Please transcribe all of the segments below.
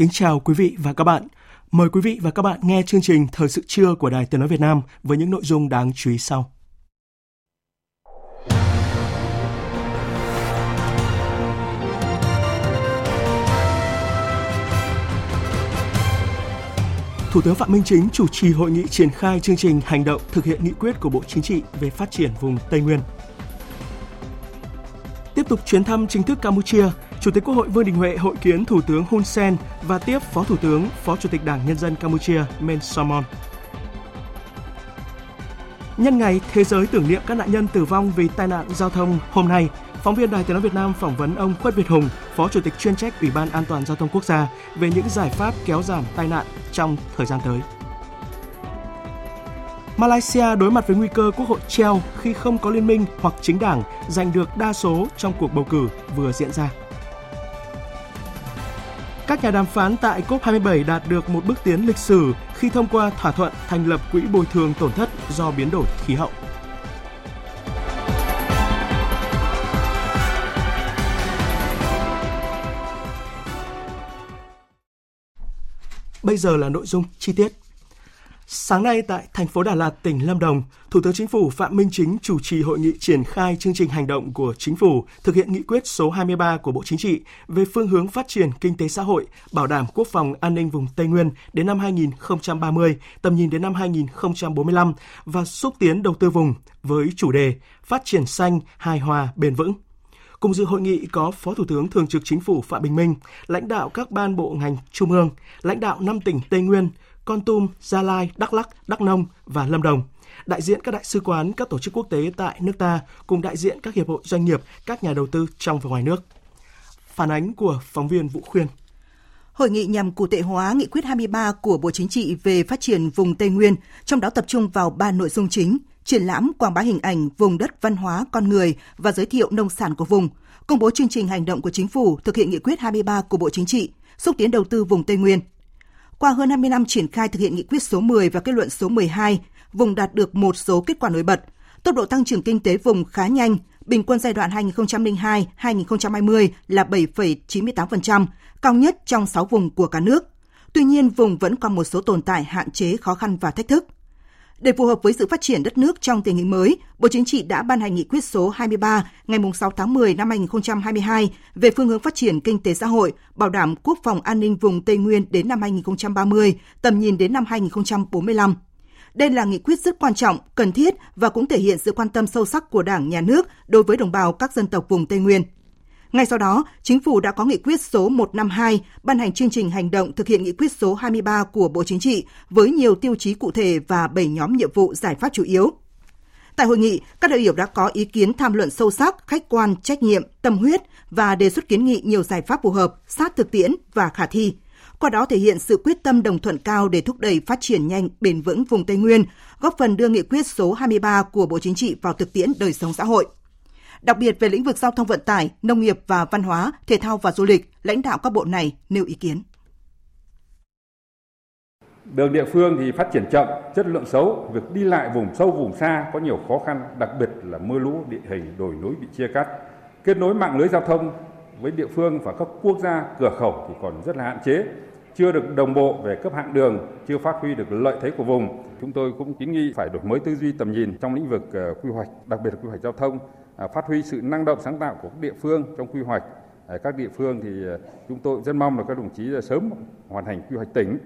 Kính chào quý vị và các bạn. Mời quý vị và các bạn nghe chương trình Thời sự trưa của Đài Tiếng Nói Việt Nam với những nội dung đáng chú ý sau. Thủ tướng Phạm Minh Chính chủ trì hội nghị triển khai chương trình hành động thực hiện nghị quyết của Bộ Chính trị về phát triển vùng Tây Nguyên. Tiếp tục chuyến thăm chính thức Campuchia, Chủ tịch Quốc hội Vương Đình Huệ hội kiến Thủ tướng Hun Sen và tiếp Phó Thủ tướng, Phó Chủ tịch Đảng Nhân dân Campuchia Men Samon. Nhân ngày Thế giới tưởng niệm các nạn nhân tử vong vì tai nạn giao thông hôm nay, phóng viên Đài Tiếng nói Việt Nam phỏng vấn ông Khuất Việt Hùng, Phó Chủ tịch chuyên trách Ủy ban An toàn giao thông quốc gia về những giải pháp kéo giảm tai nạn trong thời gian tới. Malaysia đối mặt với nguy cơ quốc hội treo khi không có liên minh hoặc chính đảng giành được đa số trong cuộc bầu cử vừa diễn ra. Các nhà đàm phán tại COP27 đạt được một bước tiến lịch sử khi thông qua thỏa thuận thành lập quỹ bồi thường tổn thất do biến đổi khí hậu. Bây giờ là nội dung chi tiết. Sáng nay tại thành phố Đà Lạt, tỉnh Lâm Đồng, Thủ tướng Chính phủ Phạm Minh Chính chủ trì hội nghị triển khai chương trình hành động của Chính phủ thực hiện nghị quyết số 23 của Bộ Chính trị về phương hướng phát triển kinh tế xã hội, bảo đảm quốc phòng an ninh vùng Tây Nguyên đến năm 2030, tầm nhìn đến năm 2045 và xúc tiến đầu tư vùng với chủ đề Phát triển xanh, hài hòa, bền vững. Cùng dự hội nghị có Phó Thủ tướng Thường trực Chính phủ Phạm Bình Minh, lãnh đạo các ban bộ ngành trung ương, lãnh đạo năm tỉnh Tây Nguyên, con Tum, Gia Lai, Đắk lắc, Đắk Nông và Lâm Đồng, đại diện các đại sứ quán, các tổ chức quốc tế tại nước ta cùng đại diện các hiệp hội doanh nghiệp, các nhà đầu tư trong và ngoài nước. Phản ánh của phóng viên Vũ Khuyên. Hội nghị nhằm cụ thể hóa nghị quyết 23 của Bộ Chính trị về phát triển vùng Tây Nguyên, trong đó tập trung vào ba nội dung chính: triển lãm quảng bá hình ảnh vùng đất văn hóa con người và giới thiệu nông sản của vùng, công bố chương trình hành động của chính phủ thực hiện nghị quyết 23 của Bộ Chính trị, xúc tiến đầu tư vùng Tây Nguyên. Qua hơn 20 năm triển khai thực hiện nghị quyết số 10 và kết luận số 12, vùng đạt được một số kết quả nổi bật. Tốc độ tăng trưởng kinh tế vùng khá nhanh, bình quân giai đoạn 2002-2020 là 7,98%, cao nhất trong 6 vùng của cả nước. Tuy nhiên, vùng vẫn còn một số tồn tại hạn chế, khó khăn và thách thức. Để phù hợp với sự phát triển đất nước trong tình hình mới, Bộ Chính trị đã ban hành nghị quyết số 23 ngày 6 tháng 10 năm 2022 về phương hướng phát triển kinh tế xã hội, bảo đảm quốc phòng an ninh vùng Tây Nguyên đến năm 2030, tầm nhìn đến năm 2045. Đây là nghị quyết rất quan trọng, cần thiết và cũng thể hiện sự quan tâm sâu sắc của Đảng, Nhà nước đối với đồng bào các dân tộc vùng Tây Nguyên. Ngay sau đó, Chính phủ đã có nghị quyết số 152 ban hành chương trình hành động thực hiện nghị quyết số 23 của Bộ Chính trị với nhiều tiêu chí cụ thể và 7 nhóm nhiệm vụ giải pháp chủ yếu. Tại hội nghị, các đại biểu đã có ý kiến tham luận sâu sắc, khách quan, trách nhiệm, tâm huyết và đề xuất kiến nghị nhiều giải pháp phù hợp, sát thực tiễn và khả thi. Qua đó thể hiện sự quyết tâm đồng thuận cao để thúc đẩy phát triển nhanh, bền vững vùng Tây Nguyên, góp phần đưa nghị quyết số 23 của Bộ Chính trị vào thực tiễn đời sống xã hội. Đặc biệt về lĩnh vực giao thông vận tải, nông nghiệp và văn hóa, thể thao và du lịch, lãnh đạo các bộ này nêu ý kiến. Đường địa phương thì phát triển chậm, chất lượng xấu, việc đi lại vùng sâu vùng xa có nhiều khó khăn, đặc biệt là mưa lũ, địa hình đồi núi bị chia cắt. Kết nối mạng lưới giao thông với địa phương và các quốc gia cửa khẩu thì còn rất là hạn chế, chưa được đồng bộ về cấp hạng đường, chưa phát huy được lợi thế của vùng. Chúng tôi cũng kiến nghị phải đổi mới tư duy tầm nhìn trong lĩnh vực ờ, quy hoạch, đặc biệt là quy hoạch giao thông, À, phát huy sự năng động sáng tạo của các địa phương trong quy hoạch. À, các địa phương thì à, chúng tôi rất mong là các đồng chí sớm hoàn thành quy hoạch tỉnh.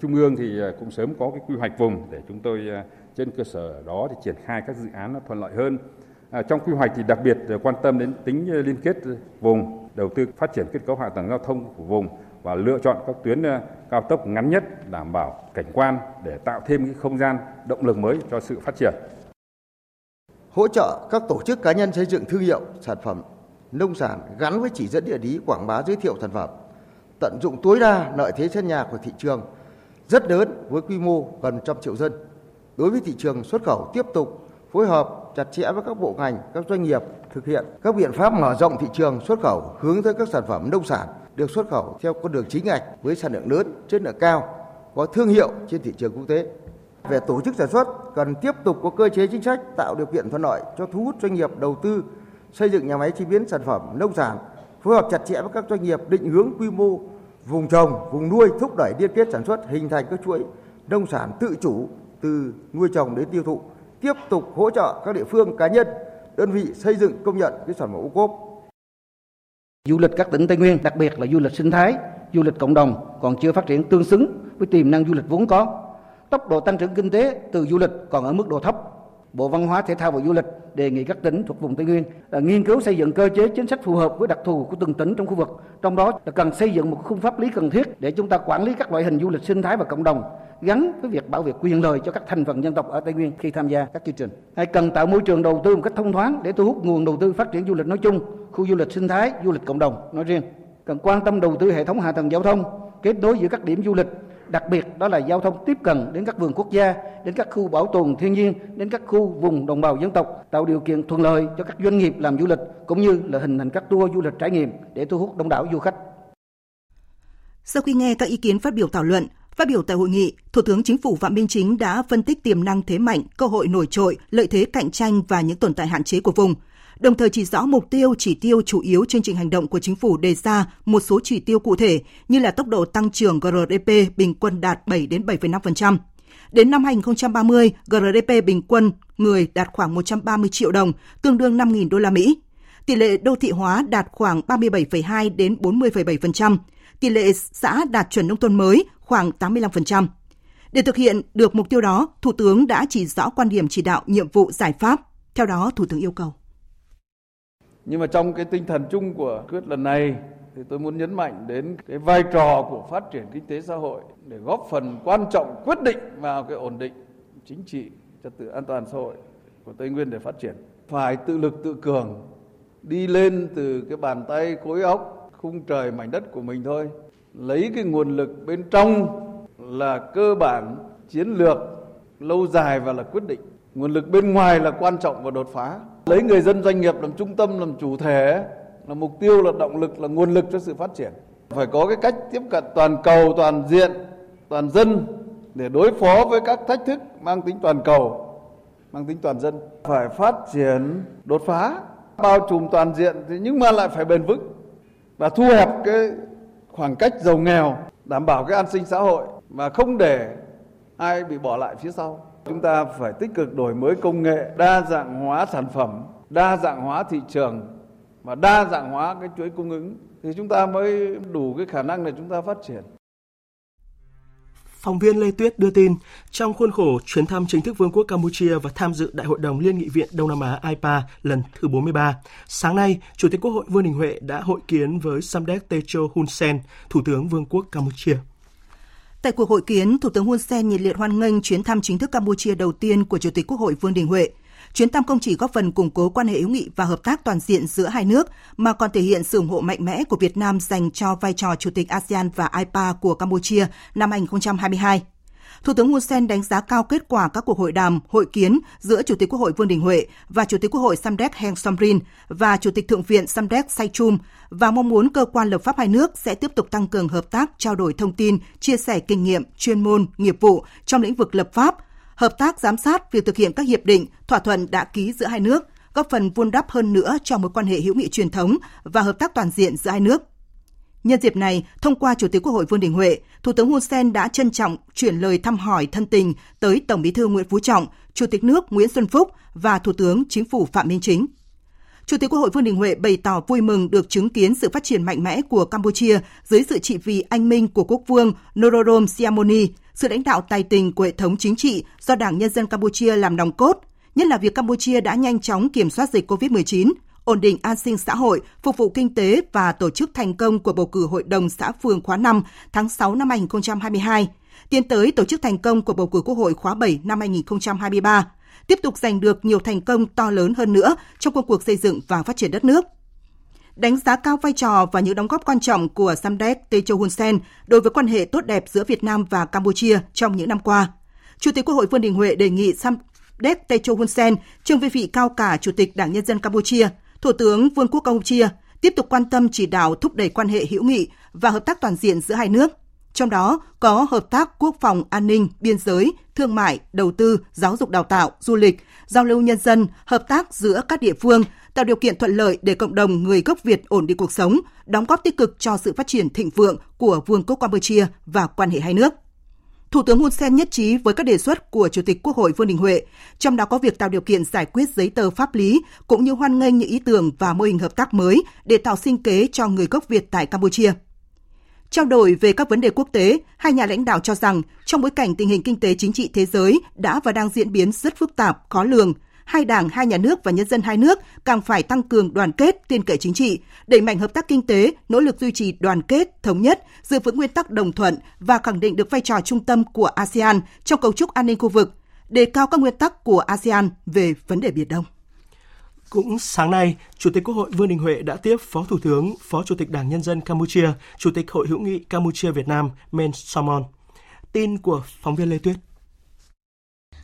Trung ương thì cũng sớm có cái quy hoạch vùng để chúng tôi trên cơ sở đó thì triển khai các dự án nó thuận lợi hơn. À, trong quy hoạch thì đặc biệt quan tâm đến tính liên kết vùng, đầu tư phát triển kết cấu hạ tầng giao thông của vùng và lựa chọn các tuyến cao tốc ngắn nhất đảm bảo cảnh quan để tạo thêm cái không gian động lực mới cho sự phát triển. Hỗ trợ các tổ chức cá nhân xây dựng thương hiệu sản phẩm nông sản gắn với chỉ dẫn địa lý quảng bá giới thiệu sản phẩm, tận dụng tối đa lợi thế sân nhà của thị trường rất lớn với quy mô gần trăm triệu dân. Đối với thị trường xuất khẩu tiếp tục phối hợp chặt chẽ với các bộ ngành, các doanh nghiệp thực hiện các biện pháp mở rộng thị trường xuất khẩu hướng tới các sản phẩm nông sản được xuất khẩu theo con đường chính ngạch với sản lượng lớn, chất lượng cao, có thương hiệu trên thị trường quốc tế. Về tổ chức sản xuất, cần tiếp tục có cơ chế chính sách tạo điều kiện thuận lợi cho thu hút doanh nghiệp đầu tư xây dựng nhà máy chế biến sản phẩm nông sản, phối hợp chặt chẽ với các doanh nghiệp định hướng quy mô vùng trồng, vùng nuôi thúc đẩy liên kết sản xuất hình thành các chuỗi nông sản tự chủ từ nuôi trồng đến tiêu thụ, tiếp tục hỗ trợ các địa phương cá nhân, đơn vị xây dựng công nhận cái sản phẩm ô cốp. Du lịch các tỉnh Tây Nguyên, đặc biệt là du lịch sinh thái, du lịch cộng đồng còn chưa phát triển tương xứng với tiềm năng du lịch vốn có. Tốc độ tăng trưởng kinh tế từ du lịch còn ở mức độ thấp. Bộ Văn hóa Thể thao và Du lịch đề nghị các tỉnh thuộc vùng Tây Nguyên là nghiên cứu xây dựng cơ chế chính sách phù hợp với đặc thù của từng tỉnh trong khu vực. Trong đó là cần xây dựng một khung pháp lý cần thiết để chúng ta quản lý các loại hình du lịch sinh thái và cộng đồng gắn với việc bảo vệ quyền lợi cho các thành phần dân tộc ở Tây Nguyên khi tham gia các chương trình. Hay cần tạo môi trường đầu tư một cách thông thoáng để thu hút nguồn đầu tư phát triển du lịch nói chung, khu du lịch sinh thái, du lịch cộng đồng nói riêng. Cần quan tâm đầu tư hệ thống hạ tầng giao thông, kết nối giữa các điểm du lịch đặc biệt đó là giao thông tiếp cận đến các vườn quốc gia, đến các khu bảo tồn thiên nhiên, đến các khu vùng đồng bào dân tộc, tạo điều kiện thuận lợi cho các doanh nghiệp làm du lịch cũng như là hình thành các tour du lịch trải nghiệm để thu hút đông đảo du khách. Sau khi nghe các ý kiến phát biểu thảo luận, Phát biểu tại hội nghị, Thủ tướng Chính phủ Phạm Minh Chính đã phân tích tiềm năng thế mạnh, cơ hội nổi trội, lợi thế cạnh tranh và những tồn tại hạn chế của vùng, đồng thời chỉ rõ mục tiêu, chỉ tiêu chủ yếu chương trình hành động của chính phủ đề ra một số chỉ tiêu cụ thể như là tốc độ tăng trưởng GRDP bình quân đạt 7 đến 7,5%. Đến năm 2030, GRDP bình quân người đạt khoảng 130 triệu đồng, tương đương 5.000 đô la Mỹ. Tỷ lệ đô thị hóa đạt khoảng 37,2 đến 40,7%. Tỷ lệ xã đạt chuẩn nông thôn mới khoảng 85%. Để thực hiện được mục tiêu đó, Thủ tướng đã chỉ rõ quan điểm chỉ đạo nhiệm vụ giải pháp. Theo đó, Thủ tướng yêu cầu nhưng mà trong cái tinh thần chung của quyết lần này thì tôi muốn nhấn mạnh đến cái vai trò của phát triển kinh tế xã hội để góp phần quan trọng quyết định vào cái ổn định chính trị trật tự an toàn xã hội của Tây Nguyên để phát triển. Phải tự lực tự cường, đi lên từ cái bàn tay khối óc, khung trời mảnh đất của mình thôi. Lấy cái nguồn lực bên trong là cơ bản, chiến lược, lâu dài và là quyết định. Nguồn lực bên ngoài là quan trọng và đột phá lấy người dân doanh nghiệp làm trung tâm, làm chủ thể, là mục tiêu, là động lực, là nguồn lực cho sự phát triển. Phải có cái cách tiếp cận toàn cầu, toàn diện, toàn dân để đối phó với các thách thức mang tính toàn cầu, mang tính toàn dân. Phải phát triển, đột phá, bao trùm toàn diện nhưng mà lại phải bền vững và thu hẹp cái khoảng cách giàu nghèo, đảm bảo cái an sinh xã hội mà không để ai bị bỏ lại phía sau. Chúng ta phải tích cực đổi mới công nghệ, đa dạng hóa sản phẩm, đa dạng hóa thị trường và đa dạng hóa cái chuỗi cung ứng thì chúng ta mới đủ cái khả năng để chúng ta phát triển. Phóng viên Lê Tuyết đưa tin, trong khuôn khổ chuyến thăm chính thức Vương quốc Campuchia và tham dự Đại hội đồng Liên nghị viện Đông Nam Á IPA lần thứ 43, sáng nay, Chủ tịch Quốc hội Vương Đình Huệ đã hội kiến với Samdech Techo Hun Sen, Thủ tướng Vương quốc Campuchia. Tại cuộc hội kiến, Thủ tướng Hun Sen nhiệt liệt hoan nghênh chuyến thăm chính thức Campuchia đầu tiên của Chủ tịch Quốc hội Vương Đình Huệ. Chuyến thăm không chỉ góp phần củng cố quan hệ hữu nghị và hợp tác toàn diện giữa hai nước, mà còn thể hiện sự ủng hộ mạnh mẽ của Việt Nam dành cho vai trò Chủ tịch ASEAN và IPA của Campuchia năm 2022. Thủ tướng Hun Sen đánh giá cao kết quả các cuộc hội đàm, hội kiến giữa Chủ tịch Quốc hội Vương Đình Huệ và Chủ tịch Quốc hội Samdech Heng Somrin và Chủ tịch Thượng viện Samdech Saychum và mong muốn cơ quan lập pháp hai nước sẽ tiếp tục tăng cường hợp tác, trao đổi thông tin, chia sẻ kinh nghiệm, chuyên môn, nghiệp vụ trong lĩnh vực lập pháp, hợp tác giám sát việc thực hiện các hiệp định, thỏa thuận đã ký giữa hai nước, góp phần vun đắp hơn nữa cho mối quan hệ hữu nghị truyền thống và hợp tác toàn diện giữa hai nước. Nhân dịp này, thông qua Chủ tịch Quốc hội Vương Đình Huệ, Thủ tướng Hun Sen đã trân trọng chuyển lời thăm hỏi thân tình tới Tổng Bí thư Nguyễn Phú Trọng, Chủ tịch nước Nguyễn Xuân Phúc và Thủ tướng Chính phủ Phạm Minh Chính. Chủ tịch Quốc hội Vương Đình Huệ bày tỏ vui mừng được chứng kiến sự phát triển mạnh mẽ của Campuchia dưới sự trị vì anh minh của quốc vương Norodom Sihamoni, sự lãnh đạo tài tình của hệ thống chính trị do Đảng Nhân dân Campuchia làm nòng cốt, nhất là việc Campuchia đã nhanh chóng kiểm soát dịch COVID-19, ổn định an sinh xã hội, phục vụ kinh tế và tổ chức thành công của bầu cử Hội đồng xã phường khóa 5 tháng 6 năm 2022, tiến tới tổ chức thành công của bầu cử Quốc hội khóa 7 năm 2023, tiếp tục giành được nhiều thành công to lớn hơn nữa trong công cuộc xây dựng và phát triển đất nước. Đánh giá cao vai trò và những đóng góp quan trọng của Samdech Techo Hun Sen đối với quan hệ tốt đẹp giữa Việt Nam và Campuchia trong những năm qua. Chủ tịch Quốc hội Vương Đình Huệ đề nghị Samdech Techo Hun Sen, trương vị vị cao cả Chủ tịch Đảng Nhân dân Campuchia, Thủ tướng Vương quốc Campuchia tiếp tục quan tâm chỉ đạo thúc đẩy quan hệ hữu nghị và hợp tác toàn diện giữa hai nước. Trong đó có hợp tác quốc phòng, an ninh, biên giới, thương mại, đầu tư, giáo dục đào tạo, du lịch, giao lưu nhân dân, hợp tác giữa các địa phương, tạo điều kiện thuận lợi để cộng đồng người gốc Việt ổn định cuộc sống, đóng góp tích cực cho sự phát triển thịnh vượng của Vương quốc Campuchia và quan hệ hai nước. Thủ tướng Hun Sen nhất trí với các đề xuất của Chủ tịch Quốc hội Vương Đình Huệ, trong đó có việc tạo điều kiện giải quyết giấy tờ pháp lý cũng như hoan nghênh những ý tưởng và mô hình hợp tác mới để tạo sinh kế cho người gốc Việt tại Campuchia. Trao đổi về các vấn đề quốc tế, hai nhà lãnh đạo cho rằng trong bối cảnh tình hình kinh tế chính trị thế giới đã và đang diễn biến rất phức tạp, khó lường, hai đảng, hai nhà nước và nhân dân hai nước càng phải tăng cường đoàn kết, tin cậy chính trị, đẩy mạnh hợp tác kinh tế, nỗ lực duy trì đoàn kết, thống nhất, giữ vững nguyên tắc đồng thuận và khẳng định được vai trò trung tâm của ASEAN trong cấu trúc an ninh khu vực, đề cao các nguyên tắc của ASEAN về vấn đề Biển Đông. Cũng sáng nay, Chủ tịch Quốc hội Vương Đình Huệ đã tiếp Phó Thủ tướng, Phó Chủ tịch Đảng Nhân dân Campuchia, Chủ tịch Hội hữu nghị Campuchia Việt Nam Men Samon. Tin của phóng viên Lê Tuyết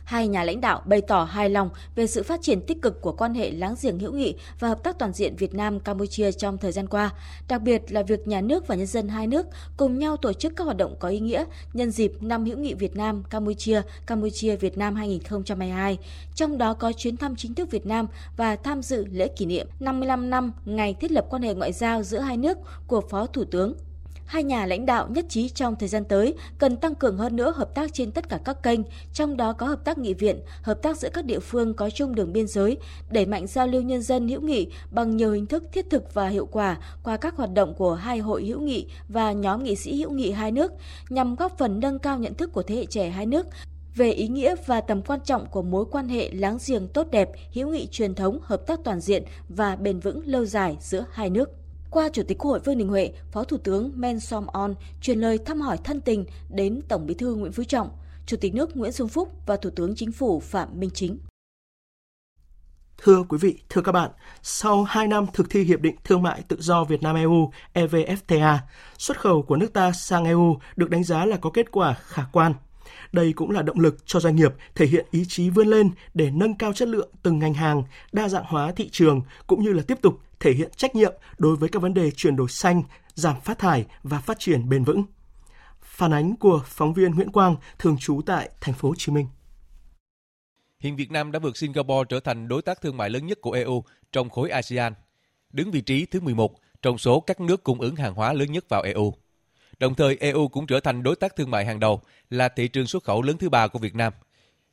hai nhà lãnh đạo bày tỏ hài lòng về sự phát triển tích cực của quan hệ láng giềng hữu nghị và hợp tác toàn diện Việt Nam Campuchia trong thời gian qua, đặc biệt là việc nhà nước và nhân dân hai nước cùng nhau tổ chức các hoạt động có ý nghĩa nhân dịp năm hữu nghị Việt Nam Campuchia Campuchia Việt Nam 2022, trong đó có chuyến thăm chính thức Việt Nam và tham dự lễ kỷ niệm 55 năm ngày thiết lập quan hệ ngoại giao giữa hai nước của Phó Thủ tướng Hai nhà lãnh đạo nhất trí trong thời gian tới cần tăng cường hơn nữa hợp tác trên tất cả các kênh, trong đó có hợp tác nghị viện, hợp tác giữa các địa phương có chung đường biên giới, đẩy mạnh giao lưu nhân dân hữu nghị bằng nhiều hình thức thiết thực và hiệu quả qua các hoạt động của hai hội hữu nghị và nhóm nghị sĩ hữu nghị hai nước nhằm góp phần nâng cao nhận thức của thế hệ trẻ hai nước về ý nghĩa và tầm quan trọng của mối quan hệ láng giềng tốt đẹp, hữu nghị truyền thống, hợp tác toàn diện và bền vững lâu dài giữa hai nước. Qua Chủ tịch Quốc hội Vương Đình Huệ, Phó Thủ tướng Men Som On truyền lời thăm hỏi thân tình đến Tổng Bí thư Nguyễn Phú Trọng, Chủ tịch nước Nguyễn Xuân Phúc và Thủ tướng Chính phủ Phạm Minh Chính. Thưa quý vị, thưa các bạn, sau 2 năm thực thi Hiệp định Thương mại Tự do Việt Nam-EU EVFTA, xuất khẩu của nước ta sang EU được đánh giá là có kết quả khả quan. Đây cũng là động lực cho doanh nghiệp thể hiện ý chí vươn lên để nâng cao chất lượng từng ngành hàng, đa dạng hóa thị trường cũng như là tiếp tục thể hiện trách nhiệm đối với các vấn đề chuyển đổi xanh, giảm phát thải và phát triển bền vững. Phản ánh của phóng viên Nguyễn Quang thường trú tại thành phố Hồ Chí Minh. Hiện Việt Nam đã vượt Singapore trở thành đối tác thương mại lớn nhất của EU trong khối ASEAN, đứng vị trí thứ 11 trong số các nước cung ứng hàng hóa lớn nhất vào EU. Đồng thời, EU cũng trở thành đối tác thương mại hàng đầu, là thị trường xuất khẩu lớn thứ ba của Việt Nam.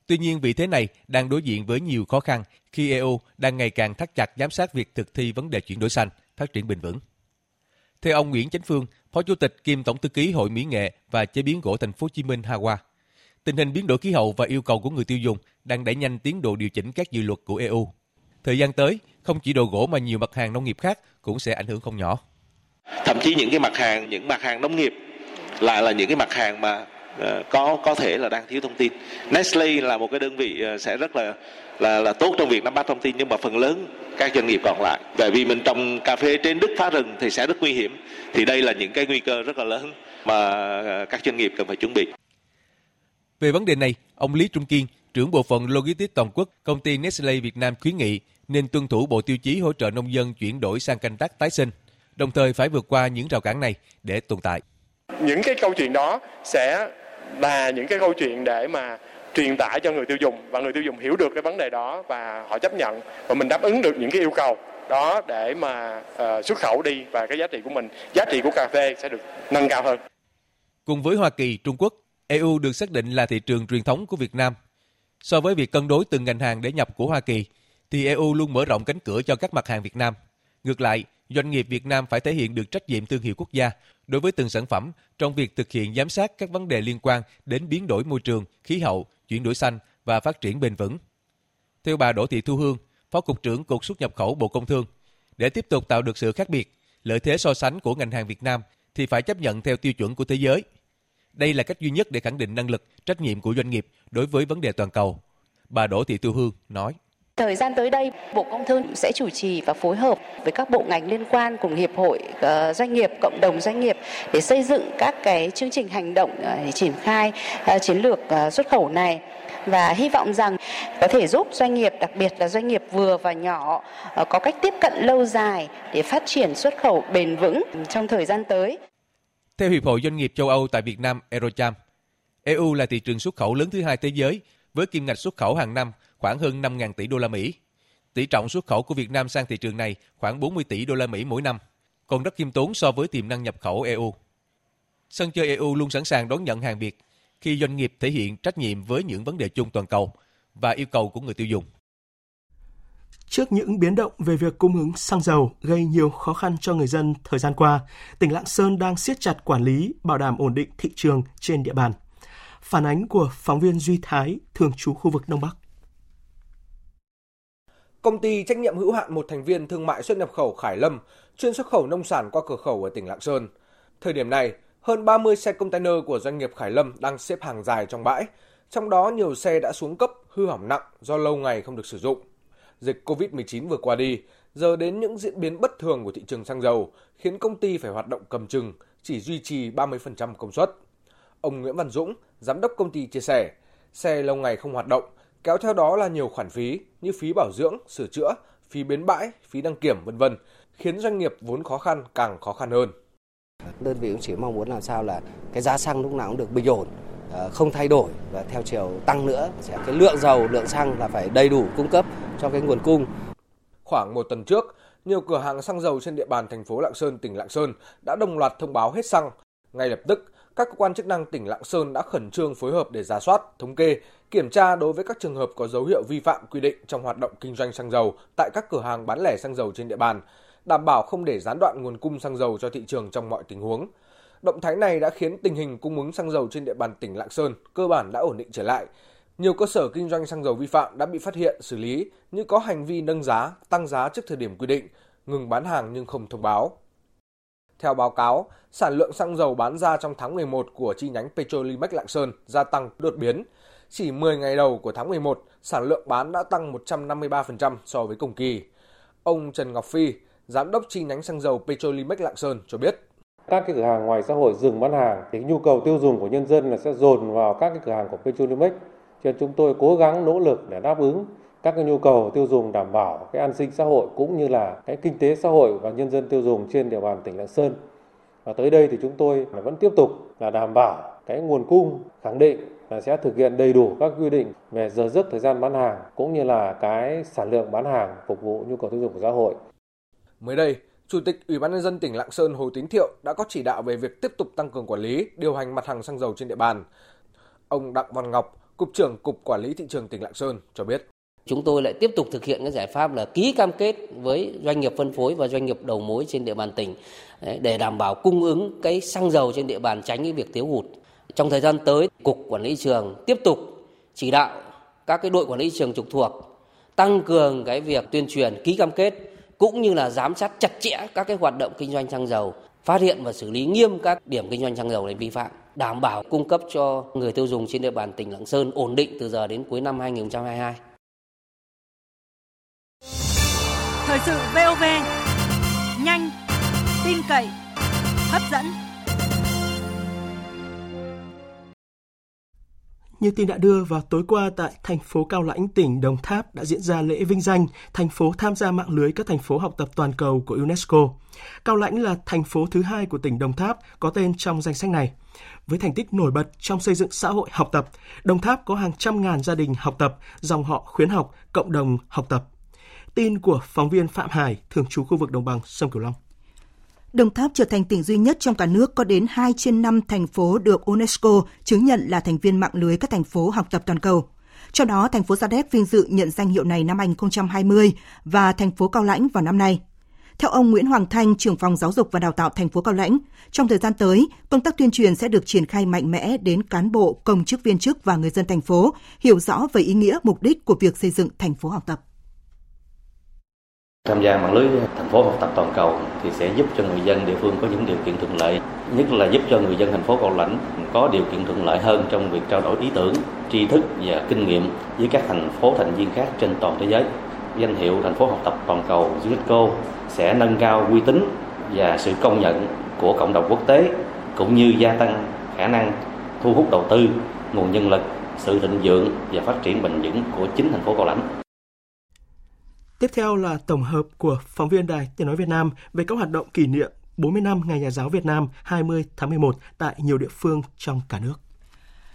Tuy nhiên, vị thế này đang đối diện với nhiều khó khăn khi EU đang ngày càng thắt chặt giám sát việc thực thi vấn đề chuyển đổi xanh, phát triển bền vững. Theo ông Nguyễn Chánh Phương, Phó Chủ tịch kiêm Tổng thư ký Hội Mỹ nghệ và chế biến gỗ Thành phố Hồ Chí Minh Hawa, tình hình biến đổi khí hậu và yêu cầu của người tiêu dùng đang đẩy nhanh tiến độ điều chỉnh các dự luật của EU. Thời gian tới, không chỉ đồ gỗ mà nhiều mặt hàng nông nghiệp khác cũng sẽ ảnh hưởng không nhỏ. Thậm chí những cái mặt hàng, những mặt hàng nông nghiệp lại là những cái mặt hàng mà ờ, có có thể là đang thiếu thông tin. Nestle là một cái đơn vị ờ, sẽ rất là là là tốt trong việc nắm bắt thông tin nhưng mà phần lớn các doanh nghiệp còn lại. Tại vì mình trồng cà phê trên đất phá rừng thì sẽ rất nguy hiểm. Thì đây là những cái nguy cơ rất là lớn mà ờ, các doanh nghiệp cần phải chuẩn bị. Về vấn đề này ông Lý Trung Kiên trưởng bộ phận logistics toàn quốc công ty Nestle Việt Nam khuyến nghị nên tuân thủ bộ tiêu chí hỗ trợ nông dân chuyển đổi sang canh tác tái sinh đồng thời phải vượt qua những rào cản này để tồn tại những cái câu chuyện đó sẽ là những cái câu chuyện để mà truyền tải cho người tiêu dùng và người tiêu dùng hiểu được cái vấn đề đó và họ chấp nhận và mình đáp ứng được những cái yêu cầu đó để mà uh, xuất khẩu đi và cái giá trị của mình giá trị của cà phê sẽ được nâng cao hơn. Cùng với Hoa Kỳ, Trung Quốc, EU được xác định là thị trường truyền thống của Việt Nam. So với việc cân đối từng ngành hàng để nhập của Hoa Kỳ, thì EU luôn mở rộng cánh cửa cho các mặt hàng Việt Nam. Ngược lại, doanh nghiệp Việt Nam phải thể hiện được trách nhiệm thương hiệu quốc gia đối với từng sản phẩm trong việc thực hiện giám sát các vấn đề liên quan đến biến đổi môi trường, khí hậu, chuyển đổi xanh và phát triển bền vững. Theo bà Đỗ Thị Thu Hương, Phó Cục trưởng Cục xuất nhập khẩu Bộ Công Thương, để tiếp tục tạo được sự khác biệt, lợi thế so sánh của ngành hàng Việt Nam thì phải chấp nhận theo tiêu chuẩn của thế giới. Đây là cách duy nhất để khẳng định năng lực, trách nhiệm của doanh nghiệp đối với vấn đề toàn cầu. Bà Đỗ Thị Thu Hương nói. Thời gian tới đây, Bộ Công Thương sẽ chủ trì và phối hợp với các bộ ngành liên quan cùng hiệp hội ờ, doanh nghiệp, cộng đồng doanh nghiệp để xây dựng các cái chương trình hành động ờ, để triển khai ờ, chiến lược xuất khẩu này và hy vọng rằng có thể giúp doanh nghiệp, đặc biệt là doanh nghiệp vừa và nhỏ có cách tiếp cận lâu dài để phát triển xuất khẩu bền vững trong thời gian tới. Theo Hiệp hội Doanh nghiệp châu Âu tại Việt Nam eurocharm EU là thị trường xuất khẩu lớn thứ hai thế giới với kim ngạch xuất khẩu hàng năm khoảng hơn 5.000 tỷ đô la Mỹ. Tỷ trọng xuất khẩu của Việt Nam sang thị trường này khoảng 40 tỷ đô la Mỹ mỗi năm, còn rất khiêm tốn so với tiềm năng nhập khẩu EU. Sân chơi EU luôn sẵn sàng đón nhận hàng Việt khi doanh nghiệp thể hiện trách nhiệm với những vấn đề chung toàn cầu và yêu cầu của người tiêu dùng. Trước những biến động về việc cung ứng xăng dầu gây nhiều khó khăn cho người dân thời gian qua, tỉnh Lạng Sơn đang siết chặt quản lý, bảo đảm ổn định thị trường trên địa bàn. Phản ánh của phóng viên Duy Thái, thường trú khu vực Đông Bắc. Công ty trách nhiệm hữu hạn một thành viên thương mại xuất nhập khẩu Khải Lâm chuyên xuất khẩu nông sản qua cửa khẩu ở tỉnh Lạng Sơn. Thời điểm này, hơn 30 xe container của doanh nghiệp Khải Lâm đang xếp hàng dài trong bãi, trong đó nhiều xe đã xuống cấp, hư hỏng nặng do lâu ngày không được sử dụng. Dịch COVID-19 vừa qua đi, giờ đến những diễn biến bất thường của thị trường xăng dầu khiến công ty phải hoạt động cầm chừng, chỉ duy trì 30% công suất. Ông Nguyễn Văn Dũng, giám đốc công ty chia sẻ, xe lâu ngày không hoạt động, kéo theo đó là nhiều khoản phí như phí bảo dưỡng, sửa chữa, phí bến bãi, phí đăng kiểm vân vân, khiến doanh nghiệp vốn khó khăn càng khó khăn hơn. Đơn vị cũng chỉ mong muốn làm sao là cái giá xăng lúc nào cũng được bình ổn, ờ, không thay đổi và theo chiều tăng nữa sẽ cái lượng dầu, lượng xăng là phải đầy đủ cung cấp cho cái nguồn cung. Khoảng một tuần trước, nhiều cửa hàng xăng dầu trên địa bàn thành phố Lạng Sơn, tỉnh Lạng Sơn đã đồng loạt thông báo hết xăng. Ngay lập tức, các cơ quan chức năng tỉnh Lạng Sơn đã khẩn trương phối hợp để giả soát, thống kê, kiểm tra đối với các trường hợp có dấu hiệu vi phạm quy định trong hoạt động kinh doanh xăng dầu tại các cửa hàng bán lẻ xăng dầu trên địa bàn, đảm bảo không để gián đoạn nguồn cung xăng dầu cho thị trường trong mọi tình huống. Động thái này đã khiến tình hình cung ứng xăng dầu trên địa bàn tỉnh Lạng Sơn cơ bản đã ổn định trở lại. Nhiều cơ sở kinh doanh xăng dầu vi phạm đã bị phát hiện xử lý như có hành vi nâng giá, tăng giá trước thời điểm quy định, ngừng bán hàng nhưng không thông báo. Theo báo cáo, sản lượng xăng dầu bán ra trong tháng 11 của chi nhánh Petrolimex Lạng Sơn gia tăng đột biến. Chỉ 10 ngày đầu của tháng 11, sản lượng bán đã tăng 153% so với cùng kỳ. Ông Trần Ngọc Phi, giám đốc chi nhánh xăng dầu Petrolimex Lạng Sơn cho biết. Các cái cửa hàng ngoài xã hội dừng bán hàng thì nhu cầu tiêu dùng của nhân dân là sẽ dồn vào các cái cửa hàng của Petrolimex. Cho nên chúng tôi cố gắng nỗ lực để đáp ứng các cái nhu cầu tiêu dùng đảm bảo cái an sinh xã hội cũng như là cái kinh tế xã hội và nhân dân tiêu dùng trên địa bàn tỉnh Lạng Sơn. Và tới đây thì chúng tôi vẫn tiếp tục là đảm bảo cái nguồn cung khẳng định là sẽ thực hiện đầy đủ các quy định về giờ giấc thời gian bán hàng cũng như là cái sản lượng bán hàng phục vụ nhu cầu tiêu dùng của xã hội. Mới đây, Chủ tịch Ủy ban nhân dân tỉnh Lạng Sơn Hồ Tín Thiệu đã có chỉ đạo về việc tiếp tục tăng cường quản lý, điều hành mặt hàng xăng dầu trên địa bàn. Ông Đặng Văn Ngọc, cục trưởng Cục Quản lý thị trường tỉnh Lạng Sơn cho biết chúng tôi lại tiếp tục thực hiện cái giải pháp là ký cam kết với doanh nghiệp phân phối và doanh nghiệp đầu mối trên địa bàn tỉnh để đảm bảo cung ứng cái xăng dầu trên địa bàn tránh cái việc thiếu hụt. Trong thời gian tới, cục quản lý trường tiếp tục chỉ đạo các cái đội quản lý trường trực thuộc tăng cường cái việc tuyên truyền ký cam kết cũng như là giám sát chặt chẽ các cái hoạt động kinh doanh xăng dầu, phát hiện và xử lý nghiêm các điểm kinh doanh xăng dầu này vi phạm, đảm bảo cung cấp cho người tiêu dùng trên địa bàn tỉnh Lạng Sơn ổn định từ giờ đến cuối năm 2022. Thời sự VOV nhanh, tin cậy, hấp dẫn. Như tin đã đưa vào tối qua tại thành phố Cao Lãnh, tỉnh Đồng Tháp đã diễn ra lễ vinh danh thành phố tham gia mạng lưới các thành phố học tập toàn cầu của UNESCO. Cao Lãnh là thành phố thứ hai của tỉnh Đồng Tháp có tên trong danh sách này. Với thành tích nổi bật trong xây dựng xã hội học tập, Đồng Tháp có hàng trăm ngàn gia đình học tập, dòng họ khuyến học, cộng đồng học tập. Tin của phóng viên Phạm Hải, thường trú khu vực đồng bằng sông Cửu Long. Đồng Tháp trở thành tỉnh duy nhất trong cả nước có đến 2 trên 5 thành phố được UNESCO chứng nhận là thành viên mạng lưới các thành phố học tập toàn cầu. Trong đó, thành phố Sa Đéc vinh dự nhận danh hiệu này năm 2020 và thành phố Cao Lãnh vào năm nay. Theo ông Nguyễn Hoàng Thanh, trưởng phòng giáo dục và đào tạo thành phố Cao Lãnh, trong thời gian tới, công tác tuyên truyền sẽ được triển khai mạnh mẽ đến cán bộ, công chức viên chức và người dân thành phố hiểu rõ về ý nghĩa mục đích của việc xây dựng thành phố học tập. Tham gia mạng lưới thành phố học tập toàn cầu thì sẽ giúp cho người dân địa phương có những điều kiện thuận lợi, nhất là giúp cho người dân thành phố Cầu Lãnh có điều kiện thuận lợi hơn trong việc trao đổi ý tưởng, tri thức và kinh nghiệm với các thành phố thành viên khác trên toàn thế giới. Danh hiệu thành phố học tập toàn cầu UNESCO sẽ nâng cao uy tín và sự công nhận của cộng đồng quốc tế cũng như gia tăng khả năng thu hút đầu tư, nguồn nhân lực, sự thịnh vượng và phát triển bền vững của chính thành phố Cao Lãnh. Tiếp theo là tổng hợp của phóng viên Đài Tiếng Nói Việt Nam về các hoạt động kỷ niệm 40 năm Ngày Nhà giáo Việt Nam 20 tháng 11 tại nhiều địa phương trong cả nước.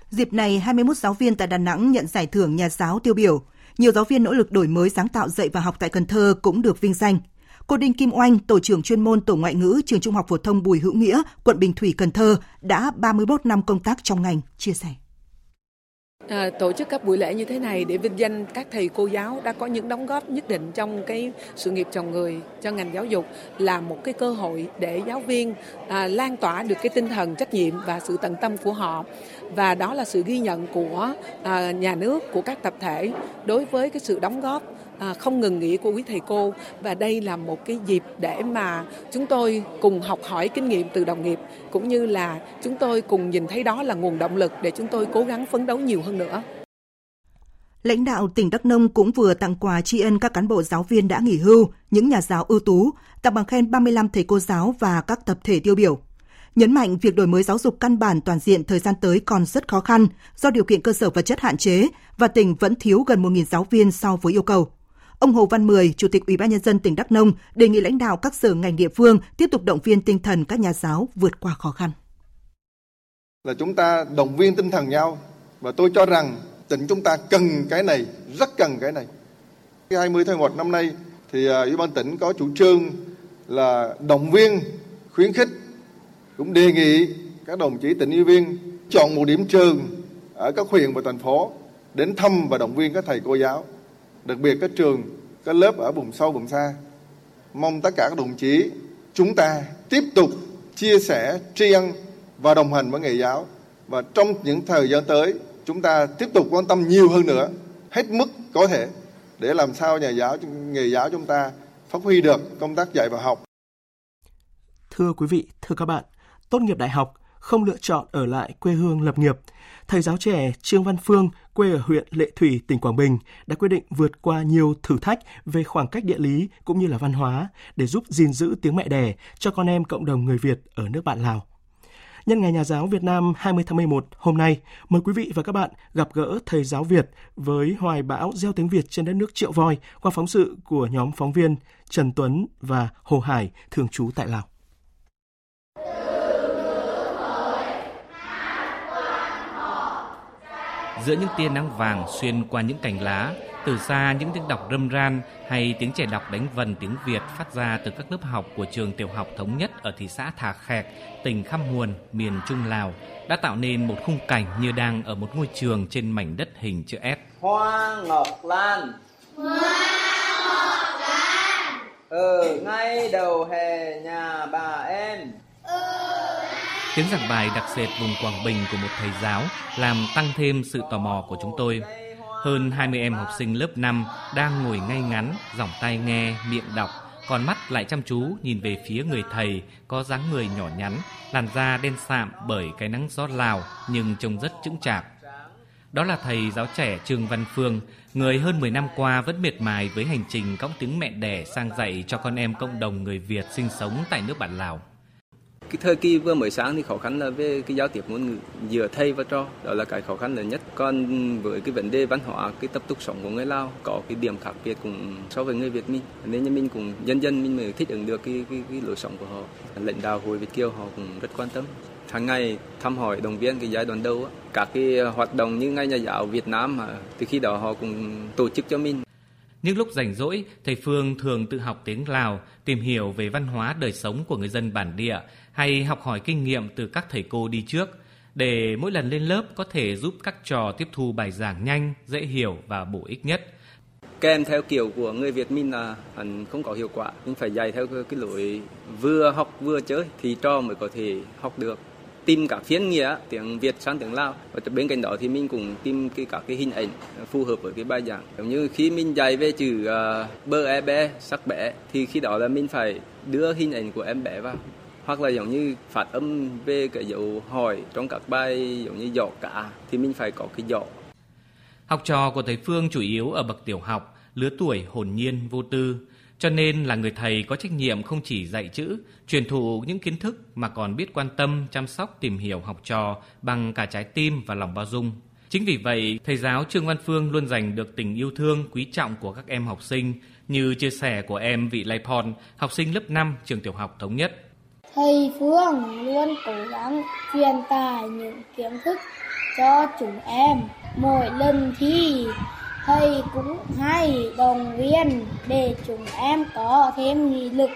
Dịp này, 21 giáo viên tại Đà Nẵng nhận giải thưởng nhà giáo tiêu biểu. Nhiều giáo viên nỗ lực đổi mới sáng tạo dạy và học tại Cần Thơ cũng được vinh danh. Cô Đinh Kim Oanh, tổ trưởng chuyên môn tổ ngoại ngữ trường Trung học phổ thông Bùi Hữu Nghĩa, quận Bình Thủy, Cần Thơ đã 31 năm công tác trong ngành, chia sẻ. À, tổ chức các buổi lễ như thế này để vinh danh các thầy cô giáo đã có những đóng góp nhất định trong cái sự nghiệp chồng người cho ngành giáo dục là một cái cơ hội để giáo viên à, lan tỏa được cái tinh thần trách nhiệm và sự tận tâm của họ. Và đó là sự ghi nhận của à, nhà nước của các tập thể đối với cái sự đóng góp À, không ngừng nghỉ của quý thầy cô và đây là một cái dịp để mà chúng tôi cùng học hỏi kinh nghiệm từ đồng nghiệp cũng như là chúng tôi cùng nhìn thấy đó là nguồn động lực để chúng tôi cố gắng phấn đấu nhiều hơn nữa. Lãnh đạo tỉnh Đắk Nông cũng vừa tặng quà tri ân các cán bộ giáo viên đã nghỉ hưu, những nhà giáo ưu tú, tặng bằng khen 35 thầy cô giáo và các tập thể tiêu biểu. Nhấn mạnh việc đổi mới giáo dục căn bản toàn diện thời gian tới còn rất khó khăn do điều kiện cơ sở vật chất hạn chế và tỉnh vẫn thiếu gần 1.000 giáo viên so với yêu cầu. Ông Hồ Văn Mười, Chủ tịch Ủy ban nhân dân tỉnh Đắk Nông đề nghị lãnh đạo các sở ngành địa phương tiếp tục động viên tinh thần các nhà giáo vượt qua khó khăn. Là chúng ta động viên tinh thần nhau và tôi cho rằng tỉnh chúng ta cần cái này, rất cần cái này. 20 tháng 1 năm nay thì à, Ủy ban tỉnh có chủ trương là động viên, khuyến khích cũng đề nghị các đồng chí tỉnh ủy viên chọn một điểm trường ở các huyện và thành phố đến thăm và động viên các thầy cô giáo đặc biệt các trường, các lớp ở vùng sâu, vùng xa. Mong tất cả các đồng chí chúng ta tiếp tục chia sẻ, tri ân và đồng hành với nghề giáo. Và trong những thời gian tới, chúng ta tiếp tục quan tâm nhiều hơn nữa, hết mức có thể để làm sao nhà giáo, nghề giáo chúng ta phát huy được công tác dạy và học. Thưa quý vị, thưa các bạn, tốt nghiệp đại học không lựa chọn ở lại quê hương lập nghiệp. Thầy giáo trẻ Trương Văn Phương, quê ở huyện Lệ Thủy, tỉnh Quảng Bình, đã quyết định vượt qua nhiều thử thách về khoảng cách địa lý cũng như là văn hóa để giúp gìn giữ tiếng mẹ đẻ cho con em cộng đồng người Việt ở nước bạn Lào. Nhân ngày Nhà giáo Việt Nam 20 tháng 11 hôm nay, mời quý vị và các bạn gặp gỡ thầy giáo Việt với hoài bão gieo tiếng Việt trên đất nước Triệu Voi qua phóng sự của nhóm phóng viên Trần Tuấn và Hồ Hải thường trú tại Lào. Giữa những tia nắng vàng xuyên qua những cành lá, từ xa những tiếng đọc râm ran hay tiếng trẻ đọc đánh vần tiếng Việt phát ra từ các lớp học của trường tiểu học thống nhất ở thị xã Thà Khẹc, tỉnh Khăm Muồn, miền Trung Lào đã tạo nên một khung cảnh như đang ở một ngôi trường trên mảnh đất hình chữ S. Hoa Ngọc Lan. Hoa Ngọc Lan. Ở ngay đầu hè nhà bà em Tiếng giảng bài đặc sệt vùng Quảng Bình của một thầy giáo làm tăng thêm sự tò mò của chúng tôi. Hơn 20 em học sinh lớp 5 đang ngồi ngay ngắn, giỏng tay nghe, miệng đọc, còn mắt lại chăm chú nhìn về phía người thầy có dáng người nhỏ nhắn, làn da đen sạm bởi cái nắng gió Lào nhưng trông rất chững chạc. Đó là thầy giáo trẻ Trương Văn Phương, người hơn 10 năm qua vẫn miệt mài với hành trình cõng tiếng mẹ đẻ sang dạy cho con em cộng đồng người Việt sinh sống tại nước bạn Lào. Cái thời kỳ vừa mới sáng thì khó khăn là về cái giao tiếp ngôn ngữ giữa thầy và trò, đó là cái khó khăn lớn nhất. Còn với cái vấn đề văn hóa, cái tập tục sống của người Lào có cái điểm khác biệt cũng so với người Việt mình. Nên như mình cũng dần dần mình mới thích ứng được cái, cái, cái lối sống của họ. Lãnh đạo hội Việt Kiều họ cũng rất quan tâm. Hàng ngày thăm hỏi động viên cái giai đoạn đầu các cái hoạt động như ngay nhà giáo Việt Nam mà từ khi đó họ cũng tổ chức cho mình những lúc rảnh rỗi, thầy Phương thường tự học tiếng Lào, tìm hiểu về văn hóa đời sống của người dân bản địa hay học hỏi kinh nghiệm từ các thầy cô đi trước để mỗi lần lên lớp có thể giúp các trò tiếp thu bài giảng nhanh, dễ hiểu và bổ ích nhất. kèm theo kiểu của người Việt mình là hẳn không có hiệu quả. Mình phải dạy theo cái lối vừa học vừa chơi thì cho mới có thể học được tìm cả phiên nghĩa tiếng Việt sang tiếng Lào và bên cạnh đó thì mình cũng tìm cái các cái hình ảnh phù hợp với cái bài giảng giống như khi mình dạy về chữ uh, bơ e bé sắc bé thì khi đó là mình phải đưa hình ảnh của em bé vào hoặc là giống như phát âm về cái dấu hỏi trong các bài giống như giỏ cả thì mình phải có cái giỏ Học trò của thầy Phương chủ yếu ở bậc tiểu học, lứa tuổi hồn nhiên vô tư, cho nên là người thầy có trách nhiệm không chỉ dạy chữ, truyền thụ những kiến thức mà còn biết quan tâm, chăm sóc, tìm hiểu học trò bằng cả trái tim và lòng bao dung. Chính vì vậy, thầy giáo Trương Văn Phương luôn dành được tình yêu thương quý trọng của các em học sinh, như chia sẻ của em Vị Lai Phòn, học sinh lớp 5 trường tiểu học Thống Nhất. Thầy Phương luôn cố gắng truyền tải những kiến thức cho chúng em. Mỗi lần thi, thầy cũng hay đồng viên để chúng em có thêm nghị lực.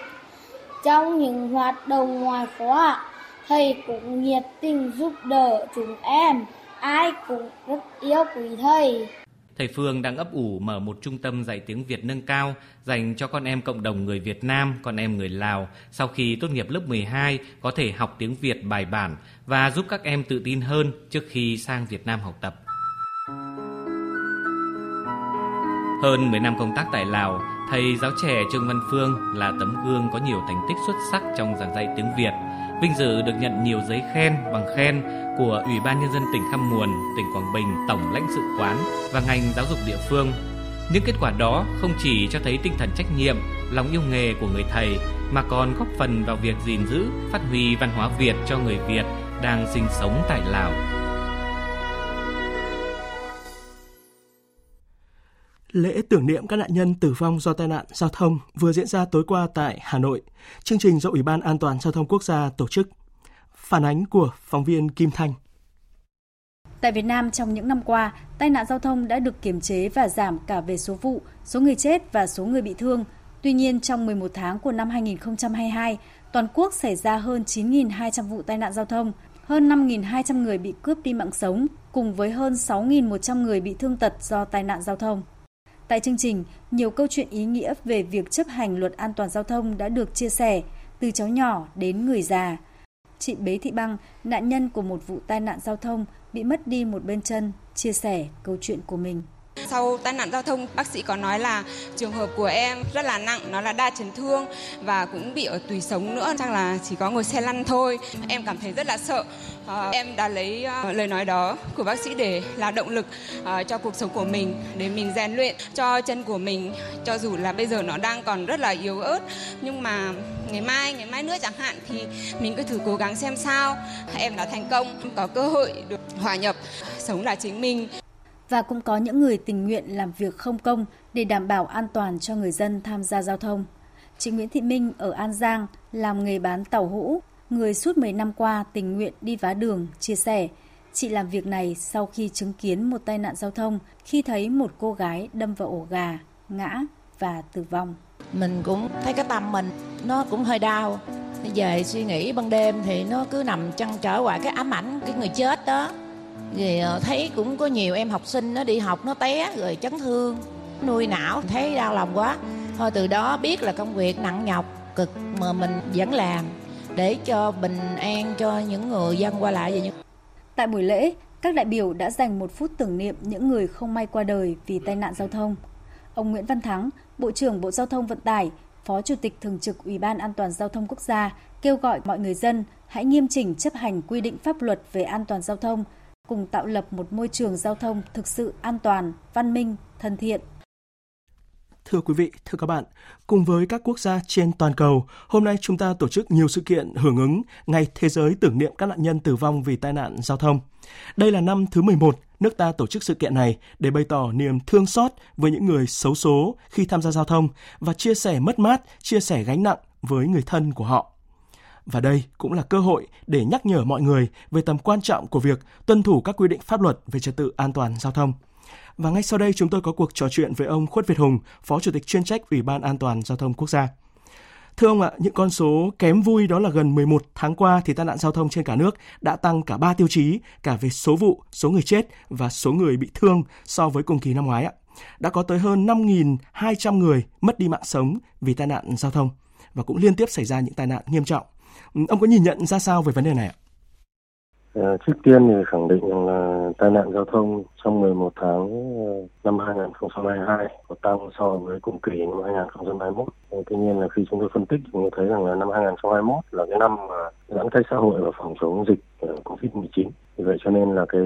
Trong những hoạt động ngoài khóa, thầy cũng nhiệt tình giúp đỡ chúng em. Ai cũng rất yêu quý thầy. Thầy Phương đang ấp ủ mở một trung tâm dạy tiếng Việt nâng cao dành cho con em cộng đồng người Việt Nam, con em người Lào sau khi tốt nghiệp lớp 12 có thể học tiếng Việt bài bản và giúp các em tự tin hơn trước khi sang Việt Nam học tập. Hơn 10 năm công tác tại Lào, thầy giáo trẻ Trương Văn Phương là tấm gương có nhiều thành tích xuất sắc trong giảng dạy tiếng Việt. Vinh dự được nhận nhiều giấy khen, bằng khen của Ủy ban Nhân dân tỉnh Khăm Muồn, tỉnh Quảng Bình, Tổng lãnh sự quán và ngành giáo dục địa phương. Những kết quả đó không chỉ cho thấy tinh thần trách nhiệm, lòng yêu nghề của người thầy mà còn góp phần vào việc gìn giữ, phát huy văn hóa Việt cho người Việt đang sinh sống tại Lào. Lễ tưởng niệm các nạn nhân tử vong do tai nạn giao thông vừa diễn ra tối qua tại Hà Nội. Chương trình do Ủy ban An toàn Giao thông Quốc gia tổ chức. Phản ánh của phóng viên Kim Thanh. Tại Việt Nam trong những năm qua, tai nạn giao thông đã được kiềm chế và giảm cả về số vụ, số người chết và số người bị thương. Tuy nhiên, trong 11 tháng của năm 2022, toàn quốc xảy ra hơn 9.200 vụ tai nạn giao thông, hơn 5.200 người bị cướp đi mạng sống, cùng với hơn 6.100 người bị thương tật do tai nạn giao thông. Tại chương trình, nhiều câu chuyện ý nghĩa về việc chấp hành luật an toàn giao thông đã được chia sẻ, từ cháu nhỏ đến người già. Chị Bế Thị Băng, nạn nhân của một vụ tai nạn giao thông bị mất đi một bên chân, chia sẻ câu chuyện của mình. Sau tai nạn giao thông, bác sĩ có nói là trường hợp của em rất là nặng, nó là đa chấn thương và cũng bị ở tùy sống nữa, chắc là chỉ có ngồi xe lăn thôi. Em cảm thấy rất là sợ. À, em đã lấy uh, lời nói đó của bác sĩ để là động lực uh, cho cuộc sống của mình, để mình rèn luyện cho chân của mình, cho dù là bây giờ nó đang còn rất là yếu ớt, nhưng mà ngày mai, ngày mai nữa chẳng hạn thì mình cứ thử cố gắng xem sao. Em đã thành công, có cơ hội được hòa nhập, sống là chính mình và cũng có những người tình nguyện làm việc không công để đảm bảo an toàn cho người dân tham gia giao thông. Chị Nguyễn Thị Minh ở An Giang làm nghề bán tàu hũ, người suốt 10 năm qua tình nguyện đi vá đường, chia sẻ. Chị làm việc này sau khi chứng kiến một tai nạn giao thông khi thấy một cô gái đâm vào ổ gà, ngã và tử vong. Mình cũng thấy cái tâm mình nó cũng hơi đau. Về suy nghĩ ban đêm thì nó cứ nằm chăn trở hoài cái ám ảnh cái người chết đó rồi ờ, thấy cũng có nhiều em học sinh nó đi học nó té rồi chấn thương nuôi não thấy đau lòng quá thôi từ đó biết là công việc nặng nhọc cực mà mình vẫn làm để cho bình an cho những người dân qua lại vậy Tại buổi lễ, các đại biểu đã dành một phút tưởng niệm những người không may qua đời vì tai nạn giao thông. Ông Nguyễn Văn Thắng, Bộ trưởng Bộ Giao thông Vận tải, Phó Chủ tịch Thường trực Ủy ban An toàn Giao thông Quốc gia kêu gọi mọi người dân hãy nghiêm chỉnh chấp hành quy định pháp luật về an toàn giao thông cùng tạo lập một môi trường giao thông thực sự an toàn, văn minh, thân thiện. Thưa quý vị, thưa các bạn, cùng với các quốc gia trên toàn cầu, hôm nay chúng ta tổ chức nhiều sự kiện hưởng ứng Ngày Thế giới tưởng niệm các nạn nhân tử vong vì tai nạn giao thông. Đây là năm thứ 11 nước ta tổ chức sự kiện này để bày tỏ niềm thương xót với những người xấu số khi tham gia giao thông và chia sẻ mất mát, chia sẻ gánh nặng với người thân của họ. Và đây cũng là cơ hội để nhắc nhở mọi người về tầm quan trọng của việc tuân thủ các quy định pháp luật về trật tự an toàn giao thông. Và ngay sau đây chúng tôi có cuộc trò chuyện với ông Khuất Việt Hùng, Phó Chủ tịch chuyên trách Ủy ban An toàn Giao thông Quốc gia. Thưa ông ạ, những con số kém vui đó là gần 11 tháng qua thì tai nạn giao thông trên cả nước đã tăng cả 3 tiêu chí, cả về số vụ, số người chết và số người bị thương so với cùng kỳ năm ngoái ạ. đã có tới hơn 5.200 người mất đi mạng sống vì tai nạn giao thông và cũng liên tiếp xảy ra những tai nạn nghiêm trọng. Ông có nhìn nhận ra sao về vấn đề này ạ? Ờ, trước tiên thì khẳng định rằng là tai nạn giao thông trong 11 tháng ờ, năm 2022 có tăng so với cùng kỳ năm 2021. Ờ, tuy nhiên là khi chúng tôi phân tích chúng tôi thấy rằng là năm 2021 là cái năm mà giãn cách xã hội và phòng chống dịch COVID-19. Vì vậy cho nên là cái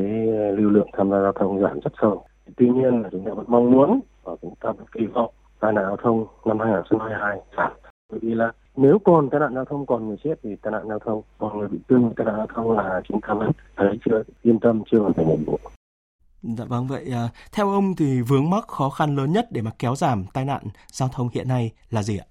lưu lượng tham gia giao thông giảm rất sâu. Tuy nhiên là chúng ta vẫn mong muốn và chúng ta vẫn kỳ vọng tai nạn giao thông năm 2022 giảm. Bởi vì là nếu còn tai nạn giao thông còn người chết thì tai nạn giao thông còn người bị thương tai nạn giao thông là chúng ta vẫn thấy chưa yên tâm chưa hoàn thành nhiệm vụ Dạ vâng vậy à, theo ông thì vướng mắc khó khăn lớn nhất để mà kéo giảm tai nạn giao thông hiện nay là gì ạ?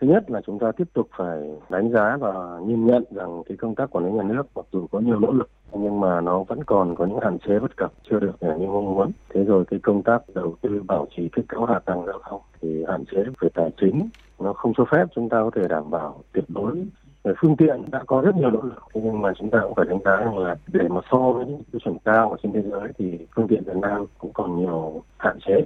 Thứ nhất là chúng ta tiếp tục phải đánh giá và nhìn nhận rằng cái công tác quản lý nhà nước mặc dù có nhiều nỗ lực nhưng mà nó vẫn còn có những hạn chế bất cập, chưa được à, như mong muốn. Thế rồi cái công tác đầu tư bảo trì kết cấu hạ tầng giao thông thì hạn chế về tài chính, nó không cho phép chúng ta có thể đảm bảo tuyệt đối về phương tiện, đã có rất nhiều nỗ lực. Nhưng mà chúng ta cũng phải đánh giá rằng là để mà so với những tiêu chuẩn cao ở trên thế giới thì phương tiện Việt Nam cũng còn nhiều hạn chế.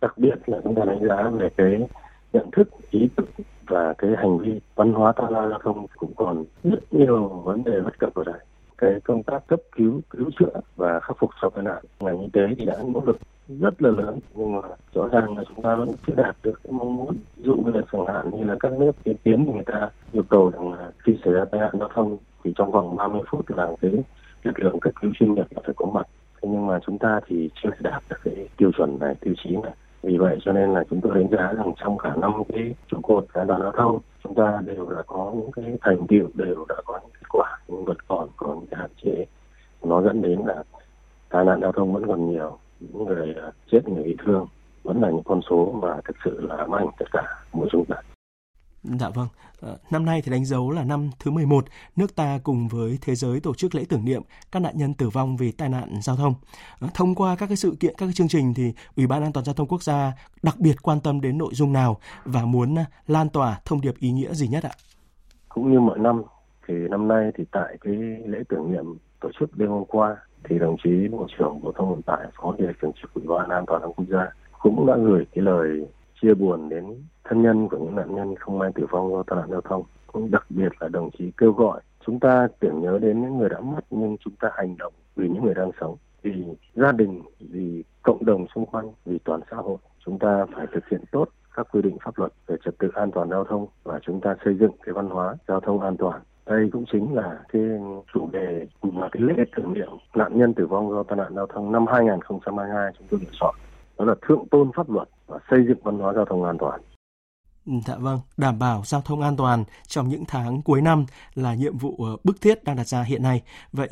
Đặc biệt là chúng ta đánh giá về cái nhận thức, ý thức và cái hành vi văn hóa tham gia giao thông cũng còn rất nhiều vấn đề bất cập ở đây cái công tác cấp cứu cứu chữa và khắc phục sau tai nạn. Ngành y tế thì đã nỗ lực rất là lớn, nhưng mà rõ ràng là chúng ta vẫn chưa đạt được cái mong muốn. Ví dụ như là chẳng hạn như là các nước tiên tiến thì người ta yêu cầu rằng là khi xảy ra tai nạn giao thông thì trong vòng 30 phút là cái lực lượng cấp cứu chuyên nghiệp phải có mặt. Thế nhưng mà chúng ta thì chưa đạt được cái tiêu chuẩn này, tiêu chí này. Vì vậy cho nên là chúng tôi đánh giá rằng trong cả năm cái trụ cột an toàn giao thông, chúng ta đều đã có những cái thành tiệu, đều đã có những quả nhưng vẫn còn có những hạn chế nó dẫn đến là tai nạn giao thông vẫn còn nhiều những người à, chết người bị thương vẫn là những con số mà thực sự là ám ảnh tất cả mỗi chúng ta. Dạ vâng, ờ, năm nay thì đánh dấu là năm thứ 11, nước ta cùng với thế giới tổ chức lễ tưởng niệm các nạn nhân tử vong vì tai nạn giao thông. Ờ, thông qua các cái sự kiện, các cái chương trình thì Ủy ban An toàn giao thông quốc gia đặc biệt quan tâm đến nội dung nào và muốn à, lan tỏa thông điệp ý nghĩa gì nhất ạ? Cũng như mọi năm thì năm nay thì tại cái lễ tưởng niệm tổ chức đêm hôm qua, thì đồng chí bộ trưởng bộ thông vận tải, phó điều trưởng trực ủy ban an toàn giao thông quốc gia cũng đã gửi cái lời chia buồn đến thân nhân của những nạn nhân không may tử vong do tai nạn giao thông. Cũng đặc biệt là đồng chí kêu gọi chúng ta tưởng nhớ đến những người đã mất nhưng chúng ta hành động vì những người đang sống. Vì gia đình, vì cộng đồng xung quanh, vì toàn xã hội, chúng ta phải thực hiện tốt các quy định pháp luật về trật tự an toàn giao thông và chúng ta xây dựng cái văn hóa giao thông an toàn đây cũng chính là cái chủ đề mà cái lễ tưởng niệm nạn nhân tử vong do tai nạn giao thông năm 2022 chúng tôi lựa chọn đó là thượng tôn pháp luật và xây dựng văn hóa giao thông an toàn. Dạ vâng, đảm bảo giao thông an toàn trong những tháng cuối năm là nhiệm vụ ờ, bức thiết đang đặt ra hiện nay. Vậy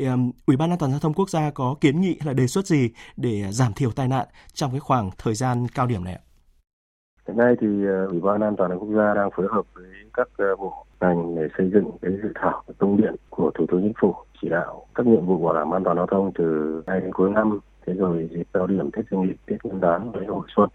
Ủy ban An toàn giao thông quốc gia có kiến nghị hay là đề xuất gì để giảm thiểu tai nạn trong cái khoảng thời gian cao điểm này ạ? Hiện nay thì uh, Ủy ban An toàn quốc gia đang phối hợp với các uh, bộ ngành để xây dựng cái dự thảo công điện của Thủ tướng Chính phủ chỉ đạo các nhiệm vụ bảo đảm an toàn giao thông từ nay đến cuối năm thế rồi dịp cao điểm Tết Dương lịch, Tết Nguyên đán với hội xuân.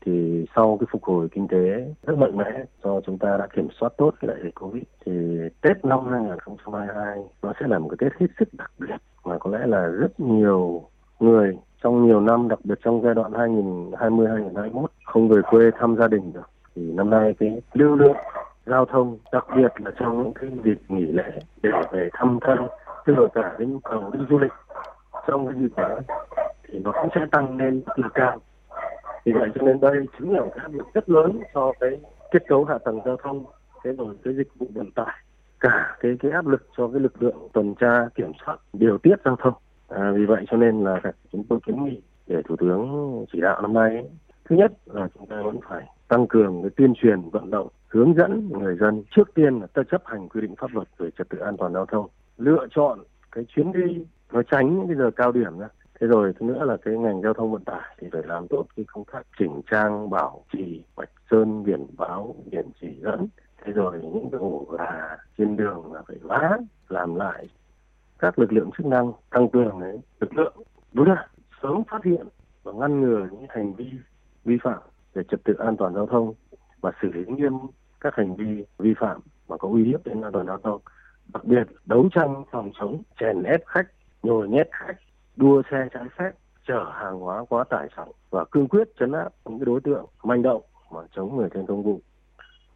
Thì sau cái phục hồi kinh tế rất mạnh mẽ do chúng ta đã kiểm soát tốt cái đại dịch Covid thì Tết năm 2022 nó sẽ là một cái Tết hết sức đặc biệt mà có lẽ là rất nhiều người trong nhiều năm đặc biệt trong giai đoạn 2020 2021 không về quê thăm gia đình được. Thì năm nay cái lưu lượng giao thông đặc biệt là trong những cái dịp nghỉ lễ để về thăm thân tức là cả cái nhu cầu đi du lịch trong cái dịp đó thì nó cũng sẽ tăng lên rất là cao. Vì vậy cho nên đây chính là một cái áp lực rất lớn cho cái kết cấu hạ tầng giao thông thế rồi cái dịch vụ vận tải cả cái cái áp lực cho cái lực lượng tuần tra kiểm soát điều tiết giao thông. À, vì vậy cho nên là chúng tôi kiến nghị để thủ tướng chỉ đạo năm nay ấy, thứ nhất là chúng ta vẫn phải tăng cường cái tuyên truyền, vận động, hướng dẫn người dân trước tiên là ta chấp hành quy định pháp luật về trật tự an toàn giao thông. Lựa chọn cái chuyến đi nó tránh những cái giờ cao điểm ra thế rồi thứ nữa là cái ngành giao thông vận tải thì phải làm tốt cái công tác chỉnh trang, bảo trì, vạch sơn, biển báo, biển chỉ dẫn. Thế rồi những cái ổ gà trên đường là phải vá, làm lại các lực lượng chức năng, tăng cường đấy lực lượng. Đúng là sớm phát hiện và ngăn ngừa những hành vi vi phạm về trật tự an toàn giao thông và xử lý nghiêm các hành vi vi phạm mà có uy hiếp đến an toàn giao thông đặc biệt đấu tranh phòng chống chèn ép khách nhồi nhét khách đua xe trái phép chở hàng hóa quá tải trọng và cương quyết chấn áp những đối tượng manh động mà chống người thành công vụ.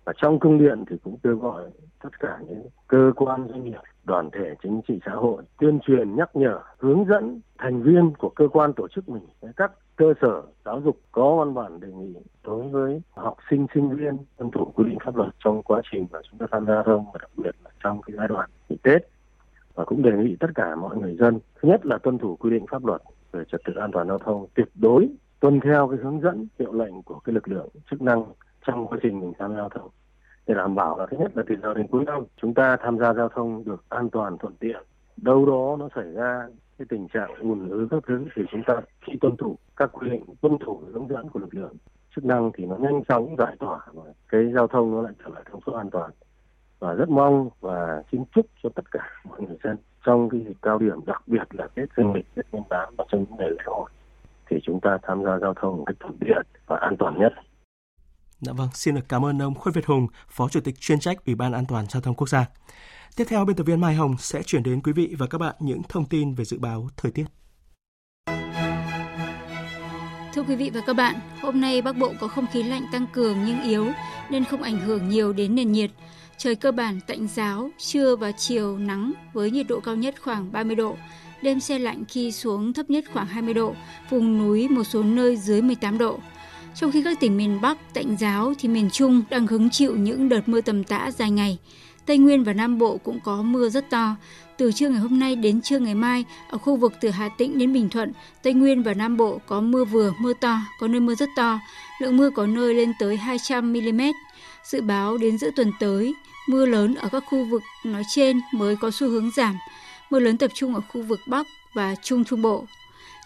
Và trong công điện thì cũng kêu gọi tất cả những cơ quan doanh nghiệp, đoàn thể chính trị xã hội tuyên truyền nhắc nhở, hướng dẫn thành viên của cơ quan tổ chức mình các cơ sở giáo dục có văn bản đề nghị đối với học sinh sinh viên tuân thủ quy định pháp luật trong quá trình mà chúng ta tham gia giao thông và đặc biệt là trong cái giai đoạn nghỉ Tết. Và cũng đề nghị tất cả mọi người dân, thứ nhất là tuân thủ quy định pháp luật về trật tự an toàn giao thông, tuyệt đối tuân theo cái hướng dẫn, hiệu lệnh của cái lực lượng chức năng trong quá trình mình tham gia giao thông. Để đảm bảo là thứ nhất là từ giờ đến cuối năm, chúng ta tham gia giao thông được an toàn, thuận tiện. Đâu đó nó xảy ra cái tình trạng ùn ứ các thứ thì chúng ta khi tuân thủ các quy định tuân thủ hướng dẫn của lực lượng chức năng thì nó nhanh chóng giải tỏa và cái giao thông nó lại trở lại thông suốt an toàn và rất mong và xin chúc cho tất cả mọi người dân trong cái dịp cao điểm đặc biệt là Tết Dương lịch, Tết Nguyên đán và trong những ngày lễ hội thì chúng ta tham gia giao thông một cách thuận tiện và an toàn nhất. Dạ vâng, xin được cảm ơn ông Khuất Việt Hùng, Phó Chủ tịch chuyên trách Ủy ban An toàn giao thông quốc gia. Tiếp theo, biên tập viên Mai Hồng sẽ chuyển đến quý vị và các bạn những thông tin về dự báo thời tiết. Thưa quý vị và các bạn, hôm nay Bắc Bộ có không khí lạnh tăng cường nhưng yếu nên không ảnh hưởng nhiều đến nền nhiệt. Trời cơ bản tạnh giáo, trưa và chiều nắng với nhiệt độ cao nhất khoảng 30 độ. Đêm xe lạnh khi xuống thấp nhất khoảng 20 độ, vùng núi một số nơi dưới 18 độ. Trong khi các tỉnh miền Bắc tạnh giáo thì miền Trung đang hứng chịu những đợt mưa tầm tã dài ngày. Tây Nguyên và Nam Bộ cũng có mưa rất to. Từ trưa ngày hôm nay đến trưa ngày mai, ở khu vực từ Hà Tĩnh đến Bình Thuận, Tây Nguyên và Nam Bộ có mưa vừa, mưa to, có nơi mưa rất to. Lượng mưa có nơi lên tới 200 mm. Dự báo đến giữa tuần tới, mưa lớn ở các khu vực nói trên mới có xu hướng giảm. Mưa lớn tập trung ở khu vực Bắc và Trung Trung Bộ.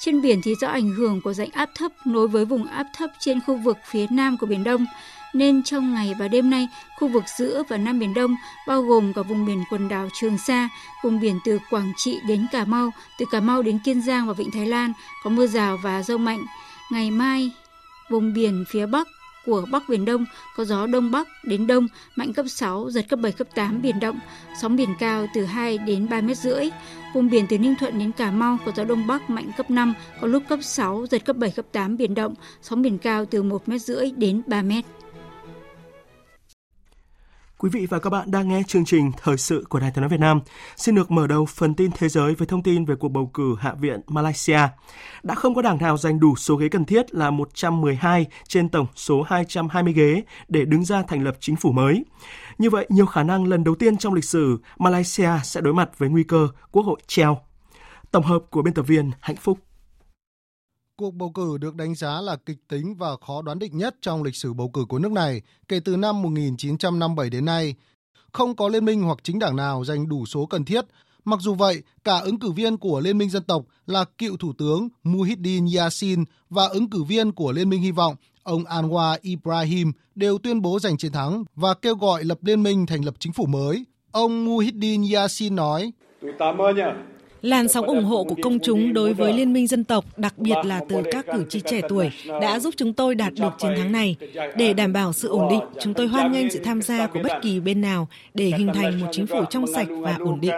Trên biển thì do ảnh hưởng của rãnh áp thấp nối với vùng áp thấp trên khu vực phía nam của Biển Đông, nên trong ngày và đêm nay, khu vực giữa và Nam Biển Đông, bao gồm cả vùng biển quần đảo Trường Sa, vùng biển từ Quảng Trị đến Cà Mau, từ Cà Mau đến Kiên Giang và Vịnh Thái Lan, có mưa rào và rông mạnh. Ngày mai, vùng biển phía Bắc của Bắc Biển Đông có gió Đông Bắc đến Đông mạnh cấp 6, giật cấp 7, cấp 8 biển động, sóng biển cao từ 2 đến 3 mét rưỡi. Vùng biển từ Ninh Thuận đến Cà Mau có gió Đông Bắc mạnh cấp 5, có lúc cấp 6, giật cấp 7, cấp 8 biển động, sóng biển cao từ 1 mét rưỡi đến 3 mét. Quý vị và các bạn đang nghe chương trình Thời sự của Đài Tiếng nói Việt Nam. Xin được mở đầu phần tin thế giới với thông tin về cuộc bầu cử Hạ viện Malaysia. Đã không có đảng nào giành đủ số ghế cần thiết là 112 trên tổng số 220 ghế để đứng ra thành lập chính phủ mới. Như vậy, nhiều khả năng lần đầu tiên trong lịch sử Malaysia sẽ đối mặt với nguy cơ quốc hội treo. Tổng hợp của biên tập viên Hạnh Phúc. Cuộc bầu cử được đánh giá là kịch tính và khó đoán định nhất trong lịch sử bầu cử của nước này kể từ năm 1957 đến nay. Không có liên minh hoặc chính đảng nào giành đủ số cần thiết. Mặc dù vậy, cả ứng cử viên của Liên minh Dân tộc là cựu Thủ tướng Muhyiddin Yassin và ứng cử viên của Liên minh Hy vọng ông Anwar Ibrahim đều tuyên bố giành chiến thắng và kêu gọi lập liên minh thành lập chính phủ mới. Ông Muhyiddin Yassin nói, Làn sóng ủng hộ của công chúng đối với Liên minh Dân tộc, đặc biệt là từ các cử tri trẻ tuổi, đã giúp chúng tôi đạt được chiến thắng này. Để đảm bảo sự ổn định, chúng tôi hoan nghênh sự tham gia của bất kỳ bên nào để hình thành một chính phủ trong sạch và ổn định.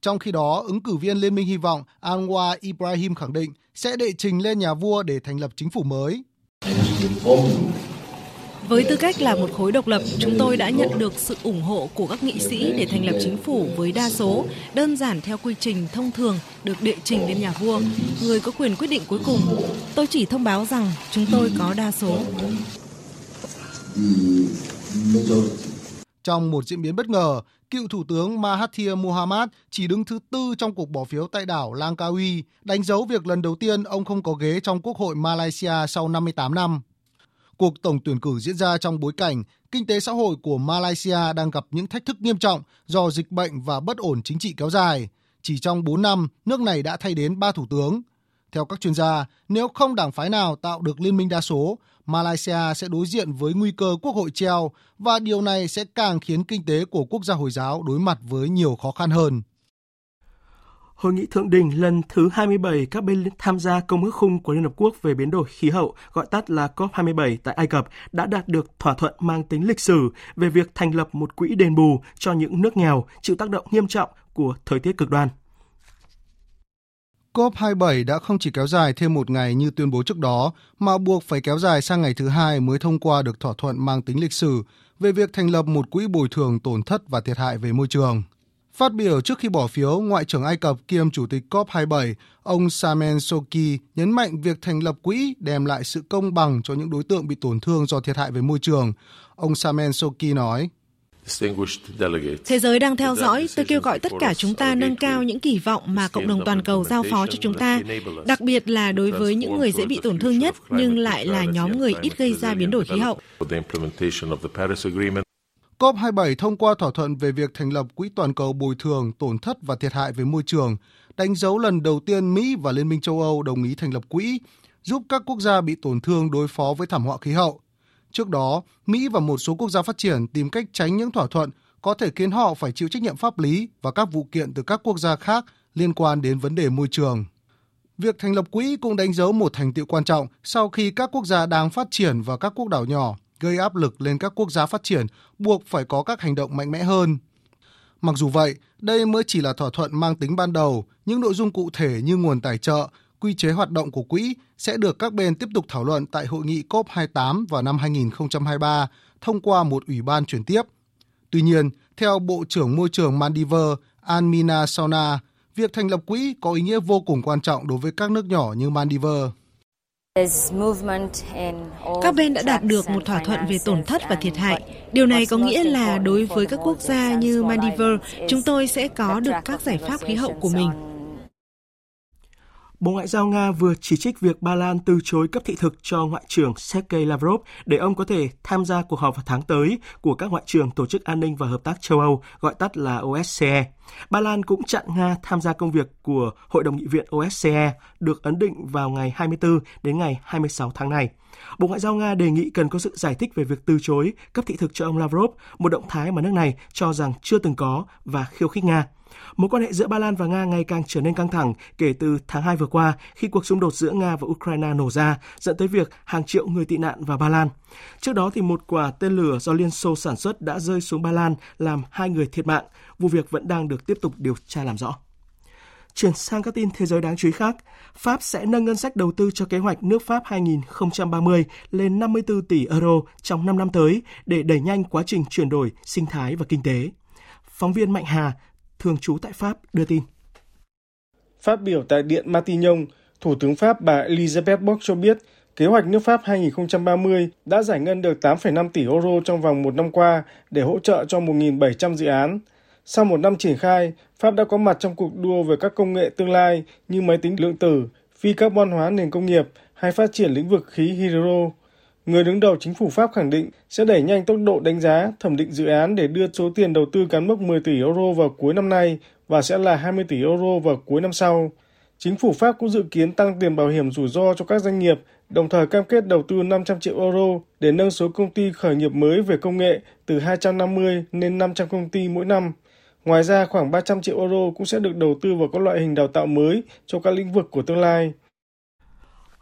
Trong khi đó, ứng cử viên Liên minh Hy vọng Anwar Ibrahim khẳng định sẽ đệ trình lên nhà vua để thành lập chính phủ mới. Với tư cách là một khối độc lập, chúng tôi đã nhận được sự ủng hộ của các nghị sĩ để thành lập chính phủ với đa số, đơn giản theo quy trình thông thường được đệ trình lên nhà vua, người có quyền quyết định cuối cùng. Tôi chỉ thông báo rằng chúng tôi có đa số. Trong một diễn biến bất ngờ, cựu Thủ tướng Mahathir Mohamad chỉ đứng thứ tư trong cuộc bỏ phiếu tại đảo Langkawi, đánh dấu việc lần đầu tiên ông không có ghế trong Quốc hội Malaysia sau 58 năm. Cuộc tổng tuyển cử diễn ra trong bối cảnh kinh tế xã hội của Malaysia đang gặp những thách thức nghiêm trọng do dịch bệnh và bất ổn chính trị kéo dài. Chỉ trong 4 năm, nước này đã thay đến 3 thủ tướng. Theo các chuyên gia, nếu không đảng phái nào tạo được liên minh đa số, Malaysia sẽ đối diện với nguy cơ quốc hội treo và điều này sẽ càng khiến kinh tế của quốc gia Hồi giáo đối mặt với nhiều khó khăn hơn. Hội nghị thượng đỉnh lần thứ 27 các bên tham gia Công ước khung của Liên Hợp Quốc về biến đổi khí hậu, gọi tắt là COP27 tại Ai Cập, đã đạt được thỏa thuận mang tính lịch sử về việc thành lập một quỹ đền bù cho những nước nghèo chịu tác động nghiêm trọng của thời tiết cực đoan. COP27 đã không chỉ kéo dài thêm một ngày như tuyên bố trước đó, mà buộc phải kéo dài sang ngày thứ hai mới thông qua được thỏa thuận mang tính lịch sử về việc thành lập một quỹ bồi thường tổn thất và thiệt hại về môi trường. Phát biểu trước khi bỏ phiếu, Ngoại trưởng Ai Cập kiêm Chủ tịch COP27, ông Samen Soki nhấn mạnh việc thành lập quỹ đem lại sự công bằng cho những đối tượng bị tổn thương do thiệt hại về môi trường. Ông Samen Soki nói, Thế giới đang theo dõi, tôi kêu gọi tất cả chúng ta nâng cao những kỳ vọng mà cộng đồng toàn cầu giao phó cho chúng ta, đặc biệt là đối với những người dễ bị tổn thương nhất nhưng lại là nhóm người ít gây ra biến đổi khí hậu. COP27 thông qua thỏa thuận về việc thành lập Quỹ toàn cầu bồi thường tổn thất và thiệt hại về môi trường, đánh dấu lần đầu tiên Mỹ và Liên minh châu Âu đồng ý thành lập quỹ, giúp các quốc gia bị tổn thương đối phó với thảm họa khí hậu. Trước đó, Mỹ và một số quốc gia phát triển tìm cách tránh những thỏa thuận có thể khiến họ phải chịu trách nhiệm pháp lý và các vụ kiện từ các quốc gia khác liên quan đến vấn đề môi trường. Việc thành lập quỹ cũng đánh dấu một thành tựu quan trọng sau khi các quốc gia đang phát triển và các quốc đảo nhỏ gây áp lực lên các quốc gia phát triển buộc phải có các hành động mạnh mẽ hơn. Mặc dù vậy, đây mới chỉ là thỏa thuận mang tính ban đầu, những nội dung cụ thể như nguồn tài trợ, quy chế hoạt động của quỹ sẽ được các bên tiếp tục thảo luận tại hội nghị COP28 vào năm 2023 thông qua một ủy ban chuyển tiếp. Tuy nhiên, theo Bộ trưởng Môi trường Maldives Almina Sauna, việc thành lập quỹ có ý nghĩa vô cùng quan trọng đối với các nước nhỏ như Maldives. Các bên đã đạt được một thỏa thuận về tổn thất và thiệt hại. Điều này có nghĩa là đối với các quốc gia như Maldives, chúng tôi sẽ có được các giải pháp khí hậu của mình. Bộ Ngoại giao Nga vừa chỉ trích việc Ba Lan từ chối cấp thị thực cho Ngoại trưởng Sergei Lavrov để ông có thể tham gia cuộc họp vào tháng tới của các ngoại trưởng Tổ chức An ninh và Hợp tác châu Âu, gọi tắt là OSCE. Ba Lan cũng chặn Nga tham gia công việc của Hội đồng nghị viện OSCE được ấn định vào ngày 24 đến ngày 26 tháng này. Bộ Ngoại giao Nga đề nghị cần có sự giải thích về việc từ chối cấp thị thực cho ông Lavrov, một động thái mà nước này cho rằng chưa từng có và khiêu khích Nga. Mối quan hệ giữa Ba Lan và Nga ngày càng trở nên căng thẳng kể từ tháng 2 vừa qua khi cuộc xung đột giữa Nga và Ukraine nổ ra, dẫn tới việc hàng triệu người tị nạn vào Ba Lan. Trước đó thì một quả tên lửa do Liên Xô sản xuất đã rơi xuống Ba Lan làm hai người thiệt mạng. Vụ việc vẫn đang được tiếp tục điều tra làm rõ. Chuyển sang các tin thế giới đáng chú ý khác, Pháp sẽ nâng ngân sách đầu tư cho kế hoạch nước Pháp 2030 lên 54 tỷ euro trong 5 năm tới để đẩy nhanh quá trình chuyển đổi sinh thái và kinh tế. Phóng viên Mạnh Hà thường trú tại Pháp đưa tin. Phát biểu tại Điện Matignon, Thủ tướng Pháp bà Elizabeth Bock cho biết kế hoạch nước Pháp 2030 đã giải ngân được 8,5 tỷ euro trong vòng một năm qua để hỗ trợ cho 1.700 dự án. Sau một năm triển khai, Pháp đã có mặt trong cuộc đua về các công nghệ tương lai như máy tính lượng tử, phi carbon hóa nền công nghiệp hay phát triển lĩnh vực khí hydro. Người đứng đầu chính phủ Pháp khẳng định sẽ đẩy nhanh tốc độ đánh giá, thẩm định dự án để đưa số tiền đầu tư cán mốc 10 tỷ euro vào cuối năm nay và sẽ là 20 tỷ euro vào cuối năm sau. Chính phủ Pháp cũng dự kiến tăng tiền bảo hiểm rủi ro cho các doanh nghiệp, đồng thời cam kết đầu tư 500 triệu euro để nâng số công ty khởi nghiệp mới về công nghệ từ 250 lên 500 công ty mỗi năm. Ngoài ra, khoảng 300 triệu euro cũng sẽ được đầu tư vào các loại hình đào tạo mới cho các lĩnh vực của tương lai.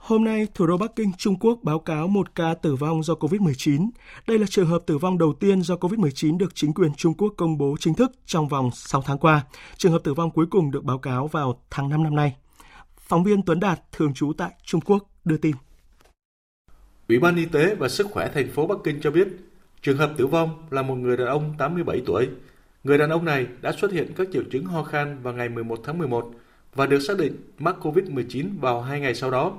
Hôm nay, thủ đô Bắc Kinh, Trung Quốc báo cáo một ca tử vong do COVID-19. Đây là trường hợp tử vong đầu tiên do COVID-19 được chính quyền Trung Quốc công bố chính thức trong vòng 6 tháng qua. Trường hợp tử vong cuối cùng được báo cáo vào tháng 5 năm nay. Phóng viên Tuấn Đạt, thường trú tại Trung Quốc, đưa tin. Ủy ban Y tế và Sức khỏe thành phố Bắc Kinh cho biết, trường hợp tử vong là một người đàn ông 87 tuổi. Người đàn ông này đã xuất hiện các triệu chứng ho khan vào ngày 11 tháng 11 và được xác định mắc COVID-19 vào hai ngày sau đó.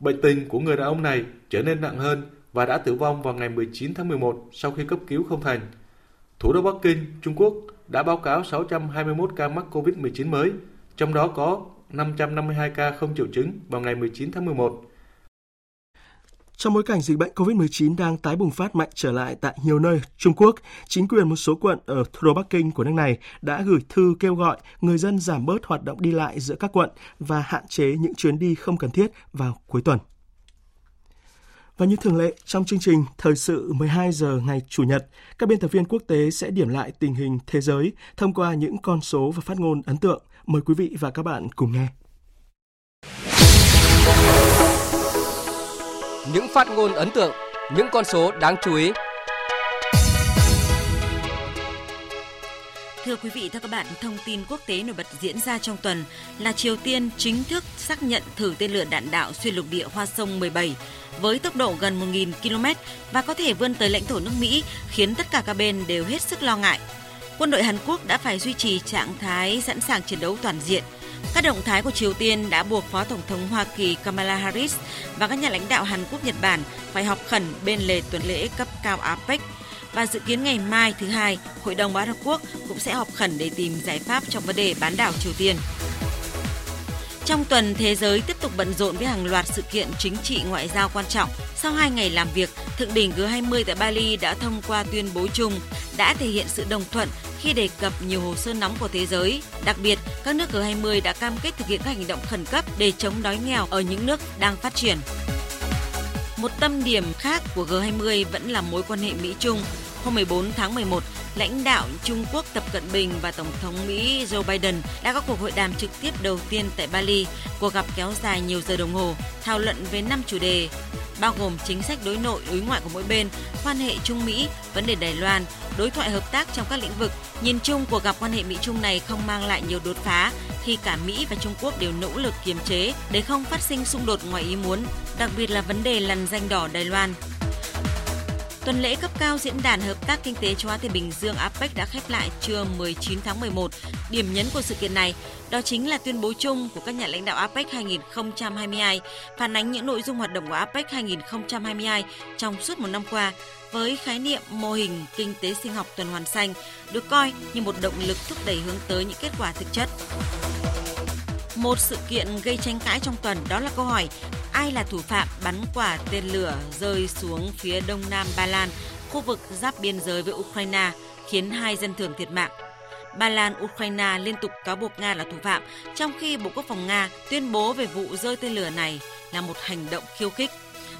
Bệnh tình của người đàn ông này trở nên nặng hơn và đã tử vong vào ngày 19 tháng 11 sau khi cấp cứu không thành. Thủ đô Bắc Kinh, Trung Quốc đã báo cáo 621 ca mắc COVID-19 mới, trong đó có 552 ca không triệu chứng vào ngày 19 tháng 11. Trong bối cảnh dịch bệnh COVID-19 đang tái bùng phát mạnh trở lại tại nhiều nơi Trung Quốc, chính quyền một số quận ở thủ đô Bắc Kinh của nước này đã gửi thư kêu gọi người dân giảm bớt hoạt động đi lại giữa các quận và hạn chế những chuyến đi không cần thiết vào cuối tuần. Và như thường lệ, trong chương trình Thời sự 12 giờ ngày Chủ nhật, các biên tập viên quốc tế sẽ điểm lại tình hình thế giới thông qua những con số và phát ngôn ấn tượng. Mời quý vị và các bạn cùng nghe những phát ngôn ấn tượng, những con số đáng chú ý. Thưa quý vị, thưa các bạn, thông tin quốc tế nổi bật diễn ra trong tuần là Triều Tiên chính thức xác nhận thử tên lửa đạn đạo xuyên lục địa Hoa Sông 17 với tốc độ gần 1.000 km và có thể vươn tới lãnh thổ nước Mỹ, khiến tất cả các bên đều hết sức lo ngại. Quân đội Hàn Quốc đã phải duy trì trạng thái sẵn sàng chiến đấu toàn diện. Các động thái của Triều Tiên đã buộc Phó Tổng thống Hoa Kỳ Kamala Harris và các nhà lãnh đạo Hàn Quốc, Nhật Bản phải họp khẩn bên lề tuần lễ cấp cao APEC và dự kiến ngày mai thứ hai, Hội đồng Bảo Hợp Quốc cũng sẽ họp khẩn để tìm giải pháp trong vấn đề bán đảo Triều Tiên. Trong tuần, thế giới tiếp tục bận rộn với hàng loạt sự kiện chính trị ngoại giao quan trọng. Sau hai ngày làm việc, Thượng đỉnh G20 tại Bali đã thông qua tuyên bố chung, đã thể hiện sự đồng thuận khi đề cập nhiều hồ sơ nóng của thế giới. Đặc biệt, các nước G20 đã cam kết thực hiện các hành động khẩn cấp để chống đói nghèo ở những nước đang phát triển. Một tâm điểm khác của G20 vẫn là mối quan hệ Mỹ-Trung. Hôm 14 tháng 11, lãnh đạo Trung Quốc Tập Cận Bình và Tổng thống Mỹ Joe Biden đã có cuộc hội đàm trực tiếp đầu tiên tại Bali. Cuộc gặp kéo dài nhiều giờ đồng hồ, thảo luận về năm chủ đề bao gồm chính sách đối nội, đối ngoại của mỗi bên, quan hệ Trung Mỹ, vấn đề Đài Loan, đối thoại hợp tác trong các lĩnh vực. Nhìn chung, cuộc gặp quan hệ Mỹ-Trung này không mang lại nhiều đột phá khi cả Mỹ và Trung Quốc đều nỗ lực kiềm chế để không phát sinh xung đột ngoài ý muốn, đặc biệt là vấn đề lằn danh đỏ Đài Loan. Tuần lễ cấp cao diễn đàn hợp tác kinh tế châu Á Thái Bình Dương APEC đã khép lại trưa 19 tháng 11. Điểm nhấn của sự kiện này, đó chính là tuyên bố chung của các nhà lãnh đạo APEC 2022 phản ánh những nội dung hoạt động của APEC 2022 trong suốt một năm qua với khái niệm mô hình kinh tế sinh học tuần hoàn xanh, được coi như một động lực thúc đẩy hướng tới những kết quả thực chất. Một sự kiện gây tranh cãi trong tuần đó là câu hỏi ai là thủ phạm bắn quả tên lửa rơi xuống phía đông nam Ba Lan, khu vực giáp biên giới với Ukraine, khiến hai dân thường thiệt mạng. Ba Lan, Ukraine liên tục cáo buộc Nga là thủ phạm, trong khi Bộ Quốc phòng Nga tuyên bố về vụ rơi tên lửa này là một hành động khiêu khích.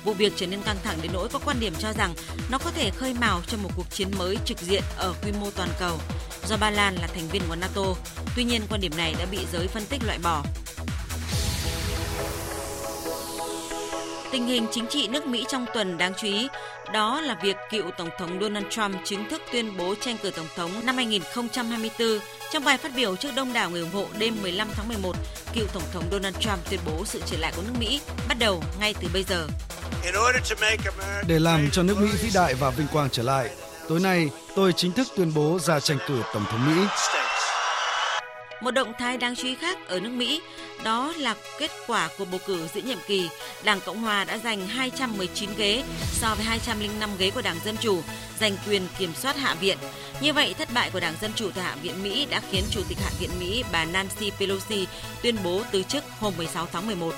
Vụ việc trở nên căng thẳng đến nỗi có quan điểm cho rằng nó có thể khơi mào cho một cuộc chiến mới trực diện ở quy mô toàn cầu do Ba Lan là thành viên của NATO. Tuy nhiên, quan điểm này đã bị giới phân tích loại bỏ. Tình hình chính trị nước Mỹ trong tuần đáng chú ý đó là việc cựu Tổng thống Donald Trump chính thức tuyên bố tranh cử Tổng thống năm 2024. Trong bài phát biểu trước đông đảo người ủng hộ đêm 15 tháng 11, cựu Tổng thống Donald Trump tuyên bố sự trở lại của nước Mỹ bắt đầu ngay từ bây giờ. Để làm cho nước Mỹ vĩ đại và vinh quang trở lại, tối nay tôi chính thức tuyên bố ra tranh cử Tổng thống Mỹ. Một động thái đáng chú ý khác ở nước Mỹ đó là kết quả của bầu cử giữa nhiệm kỳ. Đảng Cộng Hòa đã giành 219 ghế so với 205 ghế của Đảng Dân Chủ, giành quyền kiểm soát Hạ viện. Như vậy, thất bại của Đảng Dân Chủ tại Hạ viện Mỹ đã khiến Chủ tịch Hạ viện Mỹ bà Nancy Pelosi tuyên bố từ chức hôm 16 tháng 11.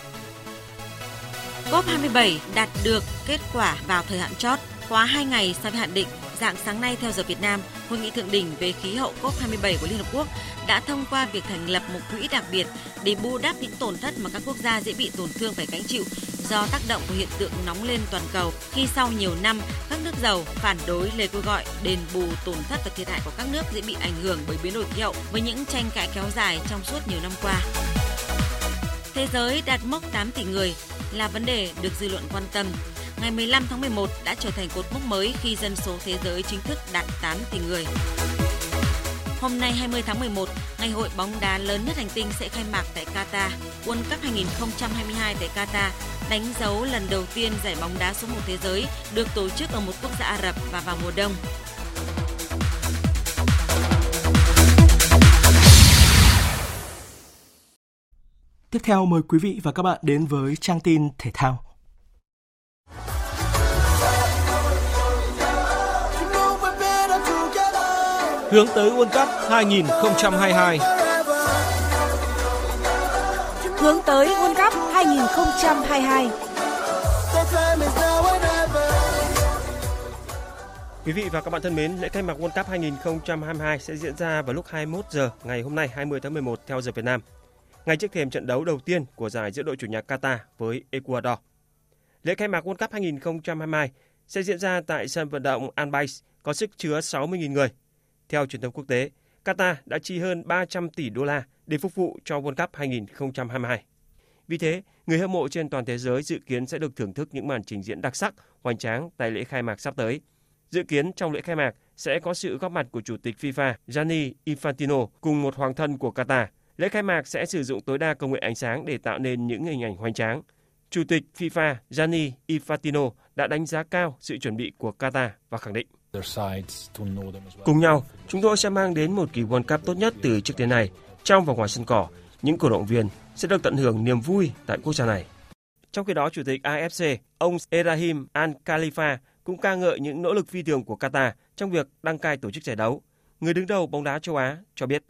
COP27 đạt được kết quả vào thời hạn chót, quá 2 ngày sau khi hạn định Dạng sáng nay theo giờ Việt Nam, hội nghị thượng đỉnh về khí hậu COP27 của Liên Hợp Quốc đã thông qua việc thành lập một quỹ đặc biệt để bù đắp những tổn thất mà các quốc gia dễ bị tổn thương phải gánh chịu do tác động của hiện tượng nóng lên toàn cầu khi sau nhiều năm các nước giàu phản đối lời kêu gọi đền bù tổn thất và thiệt hại của các nước dễ bị ảnh hưởng bởi biến đổi khí hậu với những tranh cãi kéo dài trong suốt nhiều năm qua. Thế giới đạt mốc 8 tỷ người là vấn đề được dư luận quan tâm ngày 15 tháng 11 đã trở thành cột mốc mới khi dân số thế giới chính thức đạt 8 tỷ người. Hôm nay 20 tháng 11, ngày hội bóng đá lớn nhất hành tinh sẽ khai mạc tại Qatar. World Cup 2022 tại Qatar đánh dấu lần đầu tiên giải bóng đá số 1 thế giới được tổ chức ở một quốc gia Ả Rập và vào mùa đông. Tiếp theo mời quý vị và các bạn đến với trang tin thể thao. Hướng tới World Cup 2022. Hướng tới World Cup 2022. Quý vị và các bạn thân mến, lễ khai mạc World Cup 2022 sẽ diễn ra vào lúc 21 giờ ngày hôm nay 20 tháng 11 theo giờ Việt Nam. Ngay trước thềm trận đấu đầu tiên của giải giữa đội chủ nhà Qatar với Ecuador. Lễ khai mạc World Cup 2022 sẽ diễn ra tại sân vận động Al Bayt có sức chứa 60.000 người theo truyền thông quốc tế, Qatar đã chi hơn 300 tỷ đô la để phục vụ cho World Cup 2022. Vì thế, người hâm mộ trên toàn thế giới dự kiến sẽ được thưởng thức những màn trình diễn đặc sắc, hoành tráng tại lễ khai mạc sắp tới. Dự kiến trong lễ khai mạc sẽ có sự góp mặt của Chủ tịch FIFA Gianni Infantino cùng một hoàng thân của Qatar. Lễ khai mạc sẽ sử dụng tối đa công nghệ ánh sáng để tạo nên những hình ảnh hoành tráng. Chủ tịch FIFA Gianni Infantino đã đánh giá cao sự chuẩn bị của Qatar và khẳng định Cùng nhau, chúng tôi sẽ mang đến một kỳ World Cup tốt nhất từ trước đến nay. Trong và ngoài sân cỏ, những cổ động viên sẽ được tận hưởng niềm vui tại quốc gia này. Trong khi đó, Chủ tịch AFC, ông Erahim Al-Khalifa cũng ca ngợi những nỗ lực phi thường của Qatar trong việc đăng cai tổ chức giải đấu. Người đứng đầu bóng đá châu Á cho biết.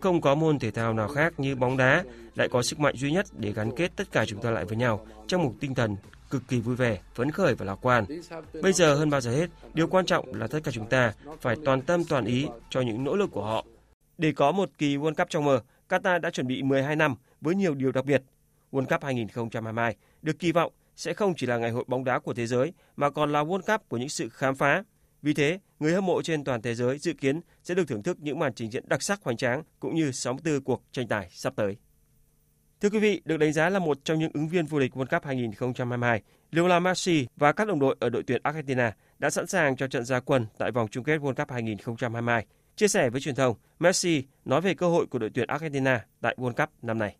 Không có môn thể thao nào khác như bóng đá lại có sức mạnh duy nhất để gắn kết tất cả chúng ta lại với nhau trong một tinh thần cực kỳ vui vẻ, phấn khởi và lạc quan. Bây giờ hơn bao giờ hết, điều quan trọng là tất cả chúng ta phải toàn tâm toàn ý cho những nỗ lực của họ. Để có một kỳ World Cup trong mơ, Qatar đã chuẩn bị 12 năm với nhiều điều đặc biệt. World Cup 2022 được kỳ vọng sẽ không chỉ là ngày hội bóng đá của thế giới mà còn là World Cup của những sự khám phá. Vì thế, người hâm mộ trên toàn thế giới dự kiến sẽ được thưởng thức những màn trình diễn đặc sắc hoành tráng cũng như 64 cuộc tranh tài sắp tới. Thưa quý vị, được đánh giá là một trong những ứng viên vô địch World Cup 2022, Lionel Messi và các đồng đội ở đội tuyển Argentina đã sẵn sàng cho trận gia quân tại vòng chung kết World Cup 2022. Chia sẻ với truyền thông, Messi nói về cơ hội của đội tuyển Argentina tại World Cup năm nay.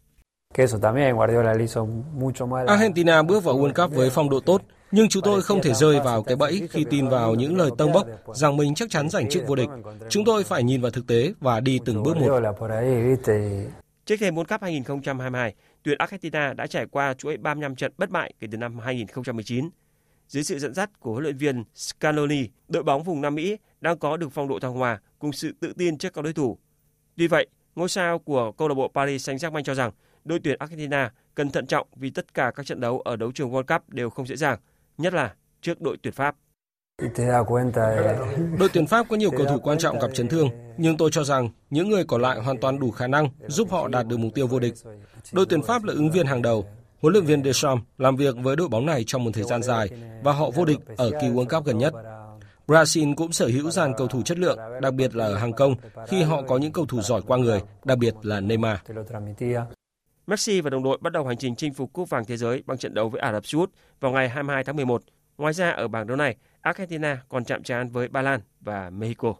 Argentina bước vào World Cup với phong độ tốt, nhưng chúng tôi không thể rơi vào cái bẫy khi tin vào những lời tâng bốc rằng mình chắc chắn giành chức vô địch. Chúng tôi phải nhìn vào thực tế và đi từng bước một. Trước thềm World Cup 2022, tuyển Argentina đã trải qua chuỗi 35 trận bất bại kể từ năm 2019. Dưới sự dẫn dắt của huấn luyện viên Scaloni, đội bóng vùng Nam Mỹ đang có được phong độ thăng hoa cùng sự tự tin trước các đối thủ. Tuy vậy, ngôi sao của câu lạc bộ Paris Saint-Germain cho rằng đội tuyển Argentina cần thận trọng vì tất cả các trận đấu ở đấu trường World Cup đều không dễ dàng, nhất là trước đội tuyển Pháp. Đội tuyển Pháp có nhiều cầu thủ quan trọng gặp chấn thương, nhưng tôi cho rằng những người còn lại hoàn toàn đủ khả năng giúp họ đạt được mục tiêu vô địch. Đội tuyển Pháp là ứng viên hàng đầu. Huấn luyện viên Deschamps làm việc với đội bóng này trong một thời gian dài và họ vô địch ở kỳ World Cup gần nhất. Brazil cũng sở hữu dàn cầu thủ chất lượng, đặc biệt là ở hàng công khi họ có những cầu thủ giỏi qua người, đặc biệt là Neymar. Messi và đồng đội bắt đầu hành trình chinh phục cúp vàng thế giới bằng trận đấu với Ả Rập Xê Út vào ngày 22 tháng 11. Ngoài ra ở bảng đấu này, Argentina còn chạm trán với Ba Lan và Mexico.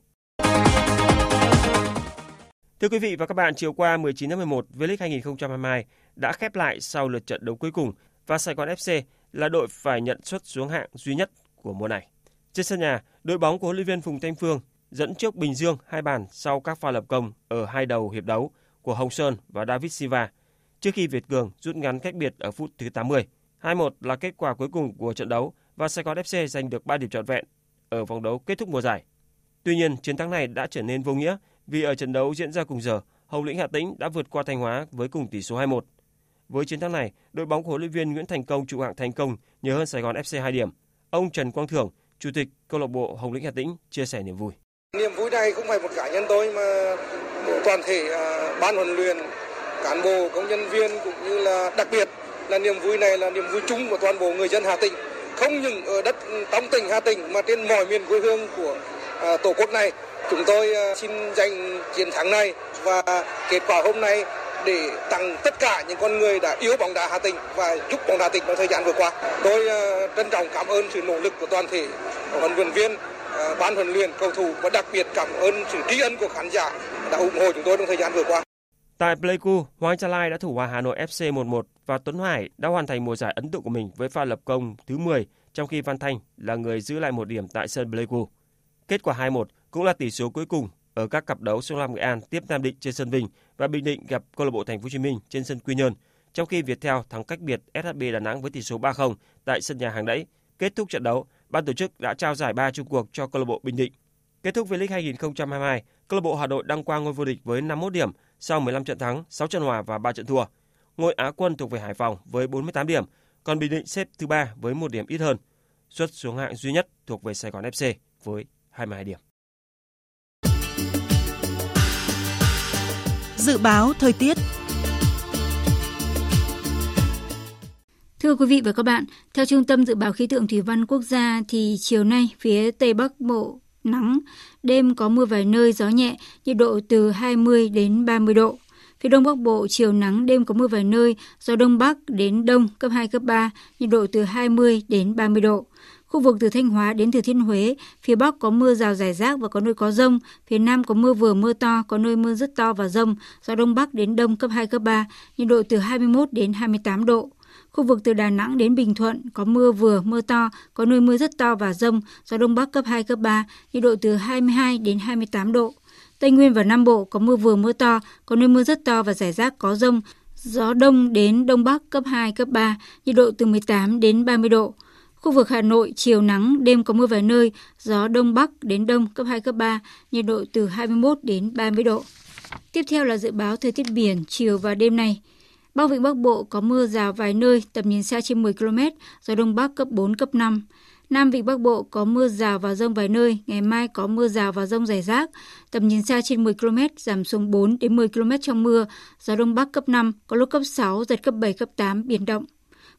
Thưa quý vị và các bạn, chiều qua 19 tháng 11, V-League 2022 đã khép lại sau lượt trận đấu cuối cùng và Sài Gòn FC là đội phải nhận suất xuống hạng duy nhất của mùa này. Trên sân nhà, đội bóng của huấn luyện viên Phùng Thanh Phương dẫn trước Bình Dương hai bàn sau các pha lập công ở hai đầu hiệp đấu của Hồng Sơn và David Silva trước khi Việt Cường rút ngắn cách biệt ở phút thứ 80. 2-1 là kết quả cuối cùng của trận đấu và Sài Gòn FC giành được 3 điểm trọn vẹn ở vòng đấu kết thúc mùa giải. Tuy nhiên, chiến thắng này đã trở nên vô nghĩa vì ở trận đấu diễn ra cùng giờ, Hồng Lĩnh Hà Tĩnh đã vượt qua Thanh Hóa với cùng tỷ số 2-1. Với chiến thắng này, đội bóng của huấn luyện viên Nguyễn Thành Công trụ hạng thành công nhờ hơn Sài Gòn FC 2 điểm. Ông Trần Quang Thưởng, Chủ tịch câu lạc bộ Hồng Lĩnh Hà Tĩnh chia sẻ niềm vui. Niềm vui này không phải một cá nhân tôi mà toàn thể à, ban huấn luyện, cán bộ, công nhân viên cũng như là đặc biệt là niềm vui này là niềm vui chung của toàn bộ người dân Hà Tĩnh không những ở đất ừ, trong tỉnh Hà Tĩnh mà trên mọi miền quê hương của à, tổ quốc này. Chúng tôi à, xin dành chiến thắng này và kết quả hôm nay để tặng tất cả những con người đã yêu bóng đá Hà Tĩnh và giúp bóng đá Hà Tĩnh trong thời gian vừa qua. Tôi à, trân trọng cảm ơn sự nỗ lực của toàn thể huấn luyện viên, ban huấn luyện, cầu thủ và đặc biệt cảm ơn sự tri ân của khán giả đã ủng hộ chúng tôi trong thời gian vừa qua. Tại Pleiku, Hoàng Gia Lai đã thủ hòa Hà Nội FC 1-1 và Tuấn Hải đã hoàn thành mùa giải ấn tượng của mình với pha lập công thứ 10, trong khi Văn Thanh là người giữ lại một điểm tại sân Pleiku. Kết quả 2-1 cũng là tỷ số cuối cùng ở các cặp đấu Sông Lam Nghệ An tiếp Nam Định trên sân Vinh và Bình Định gặp câu lạc bộ Thành phố Hồ Chí Minh trên sân Quy Nhơn, trong khi Viettel thắng cách biệt SHB Đà Nẵng với tỷ số 3-0 tại sân nhà hàng đẫy. Kết thúc trận đấu, ban tổ chức đã trao giải ba chung cuộc cho câu lạc bộ Bình Định. Kết thúc V-League 2022, câu lạc bộ Hà Nội đăng quang ngôi vô địch với 51 điểm sau 15 trận thắng, 6 trận hòa và 3 trận thua. Ngôi Á quân thuộc về Hải Phòng với 48 điểm, còn Bình Định xếp thứ ba với một điểm ít hơn. Suất xuống hạng duy nhất thuộc về Sài Gòn FC với 22 điểm. Dự báo thời tiết Thưa quý vị và các bạn, theo Trung tâm Dự báo Khí tượng Thủy văn Quốc gia thì chiều nay phía Tây Bắc Bộ nắng, đêm có mưa vài nơi gió nhẹ, nhiệt độ từ 20 đến 30 độ. Phía Đông Bắc Bộ chiều nắng, đêm có mưa vài nơi, gió Đông Bắc đến Đông cấp 2, cấp 3, nhiệt độ từ 20 đến 30 độ. Khu vực từ Thanh Hóa đến Thừa Thiên Huế, phía Bắc có mưa rào rải rác và có nơi có rông, phía Nam có mưa vừa mưa to, có nơi mưa rất to và rông, gió Đông Bắc đến Đông cấp 2, cấp 3, nhiệt độ từ 21 đến 28 độ. Khu vực từ Đà Nẵng đến Bình Thuận có mưa vừa, mưa to, có nơi mưa rất to và rông, gió Đông Bắc cấp 2, cấp 3, nhiệt độ từ 22 đến 28 độ. Tây Nguyên và Nam Bộ có mưa vừa mưa to, có nơi mưa rất to và rải rác có rông, gió đông đến đông bắc cấp 2, cấp 3, nhiệt độ từ 18 đến 30 độ. Khu vực Hà Nội chiều nắng, đêm có mưa vài nơi, gió đông bắc đến đông cấp 2, cấp 3, nhiệt độ từ 21 đến 30 độ. Tiếp theo là dự báo thời tiết biển chiều và đêm nay. Bắc Vịnh Bắc Bộ có mưa rào vài nơi, tầm nhìn xa trên 10 km, gió đông bắc cấp 4, cấp 5. Nam Vịnh Bắc Bộ có mưa rào và rông vài nơi, ngày mai có mưa rào và rông rải rác, tầm nhìn xa trên 10 km, giảm xuống 4 đến 10 km trong mưa, gió đông bắc cấp 5, có lúc cấp 6, giật cấp 7, cấp 8, biển động.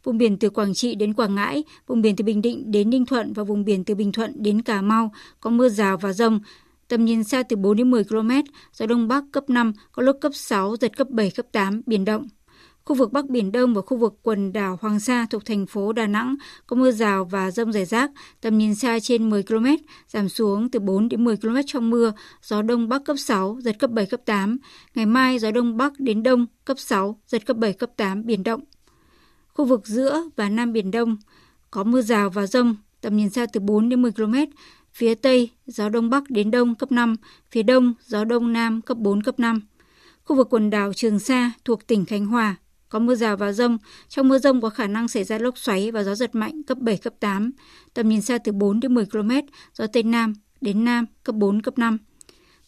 Vùng biển từ Quảng Trị đến Quảng Ngãi, vùng biển từ Bình Định đến Ninh Thuận và vùng biển từ Bình Thuận đến Cà Mau có mưa rào và rông, tầm nhìn xa từ 4 đến 10 km, gió đông bắc cấp 5, có lúc cấp 6, giật cấp 7, cấp 8, biển động. Khu vực Bắc Biển Đông và khu vực quần đảo Hoàng Sa thuộc thành phố Đà Nẵng có mưa rào và rông rải rác, tầm nhìn xa trên 10 km, giảm xuống từ 4 đến 10 km trong mưa, gió Đông Bắc cấp 6, giật cấp 7, cấp 8. Ngày mai gió Đông Bắc đến Đông cấp 6, giật cấp 7, cấp 8, biển động. Khu vực giữa và Nam Biển Đông có mưa rào và rông, tầm nhìn xa từ 4 đến 10 km, phía Tây gió Đông Bắc đến Đông cấp 5, phía Đông gió Đông Nam cấp 4, cấp 5. Khu vực quần đảo Trường Sa thuộc tỉnh Khánh Hòa có mưa rào và rông. Trong mưa rông có khả năng xảy ra lốc xoáy và gió giật mạnh cấp 7, cấp 8. Tầm nhìn xa từ 4 đến 10 km, gió Tây Nam đến Nam cấp 4, cấp 5.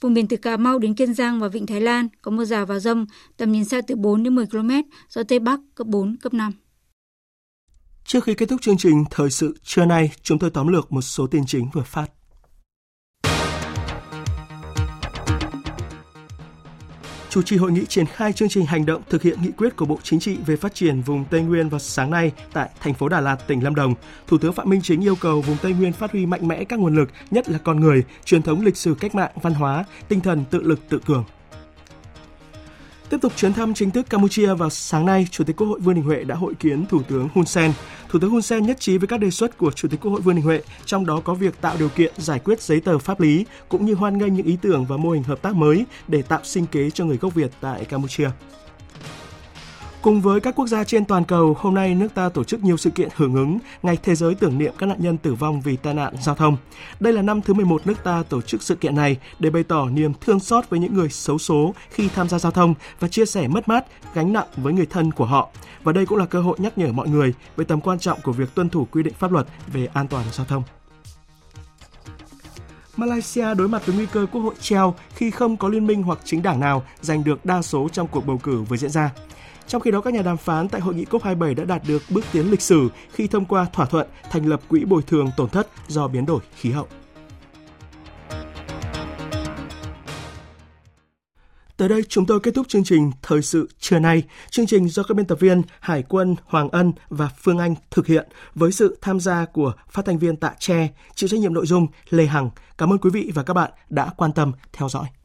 Vùng biển từ Cà Mau đến Kiên Giang và Vịnh Thái Lan có mưa rào và rông, tầm nhìn xa từ 4 đến 10 km, gió Tây Bắc cấp 4, cấp 5. Trước khi kết thúc chương trình Thời sự trưa nay, chúng tôi tóm lược một số tin chính vừa phát. Chủ trì hội nghị triển khai chương trình hành động thực hiện nghị quyết của Bộ Chính trị về phát triển vùng Tây Nguyên vào sáng nay tại thành phố Đà Lạt, tỉnh Lâm Đồng. Thủ tướng Phạm Minh Chính yêu cầu vùng Tây Nguyên phát huy mạnh mẽ các nguồn lực, nhất là con người, truyền thống lịch sử cách mạng, văn hóa, tinh thần tự lực tự cường. Tiếp tục chuyến thăm chính thức Campuchia vào sáng nay, Chủ tịch Quốc hội Vương Đình Huệ đã hội kiến Thủ tướng Hun Sen. Thủ tướng Hun Sen nhất trí với các đề xuất của Chủ tịch Quốc hội Vương Đình Huệ, trong đó có việc tạo điều kiện giải quyết giấy tờ pháp lý cũng như hoan nghênh những ý tưởng và mô hình hợp tác mới để tạo sinh kế cho người gốc Việt tại Campuchia. Cùng với các quốc gia trên toàn cầu, hôm nay nước ta tổ chức nhiều sự kiện hưởng ứng Ngày Thế giới tưởng niệm các nạn nhân tử vong vì tai nạn giao thông. Đây là năm thứ 11 nước ta tổ chức sự kiện này để bày tỏ niềm thương xót với những người xấu số khi tham gia giao thông và chia sẻ mất mát, gánh nặng với người thân của họ. Và đây cũng là cơ hội nhắc nhở mọi người về tầm quan trọng của việc tuân thủ quy định pháp luật về an toàn giao thông. Malaysia đối mặt với nguy cơ quốc hội treo khi không có liên minh hoặc chính đảng nào giành được đa số trong cuộc bầu cử vừa diễn ra. Trong khi đó, các nhà đàm phán tại hội nghị COP27 đã đạt được bước tiến lịch sử khi thông qua thỏa thuận thành lập quỹ bồi thường tổn thất do biến đổi khí hậu. Tới đây chúng tôi kết thúc chương trình Thời sự trưa nay. Chương trình do các biên tập viên Hải quân, Hoàng Ân và Phương Anh thực hiện với sự tham gia của phát thanh viên Tạ Tre, chịu trách nhiệm nội dung Lê Hằng. Cảm ơn quý vị và các bạn đã quan tâm theo dõi.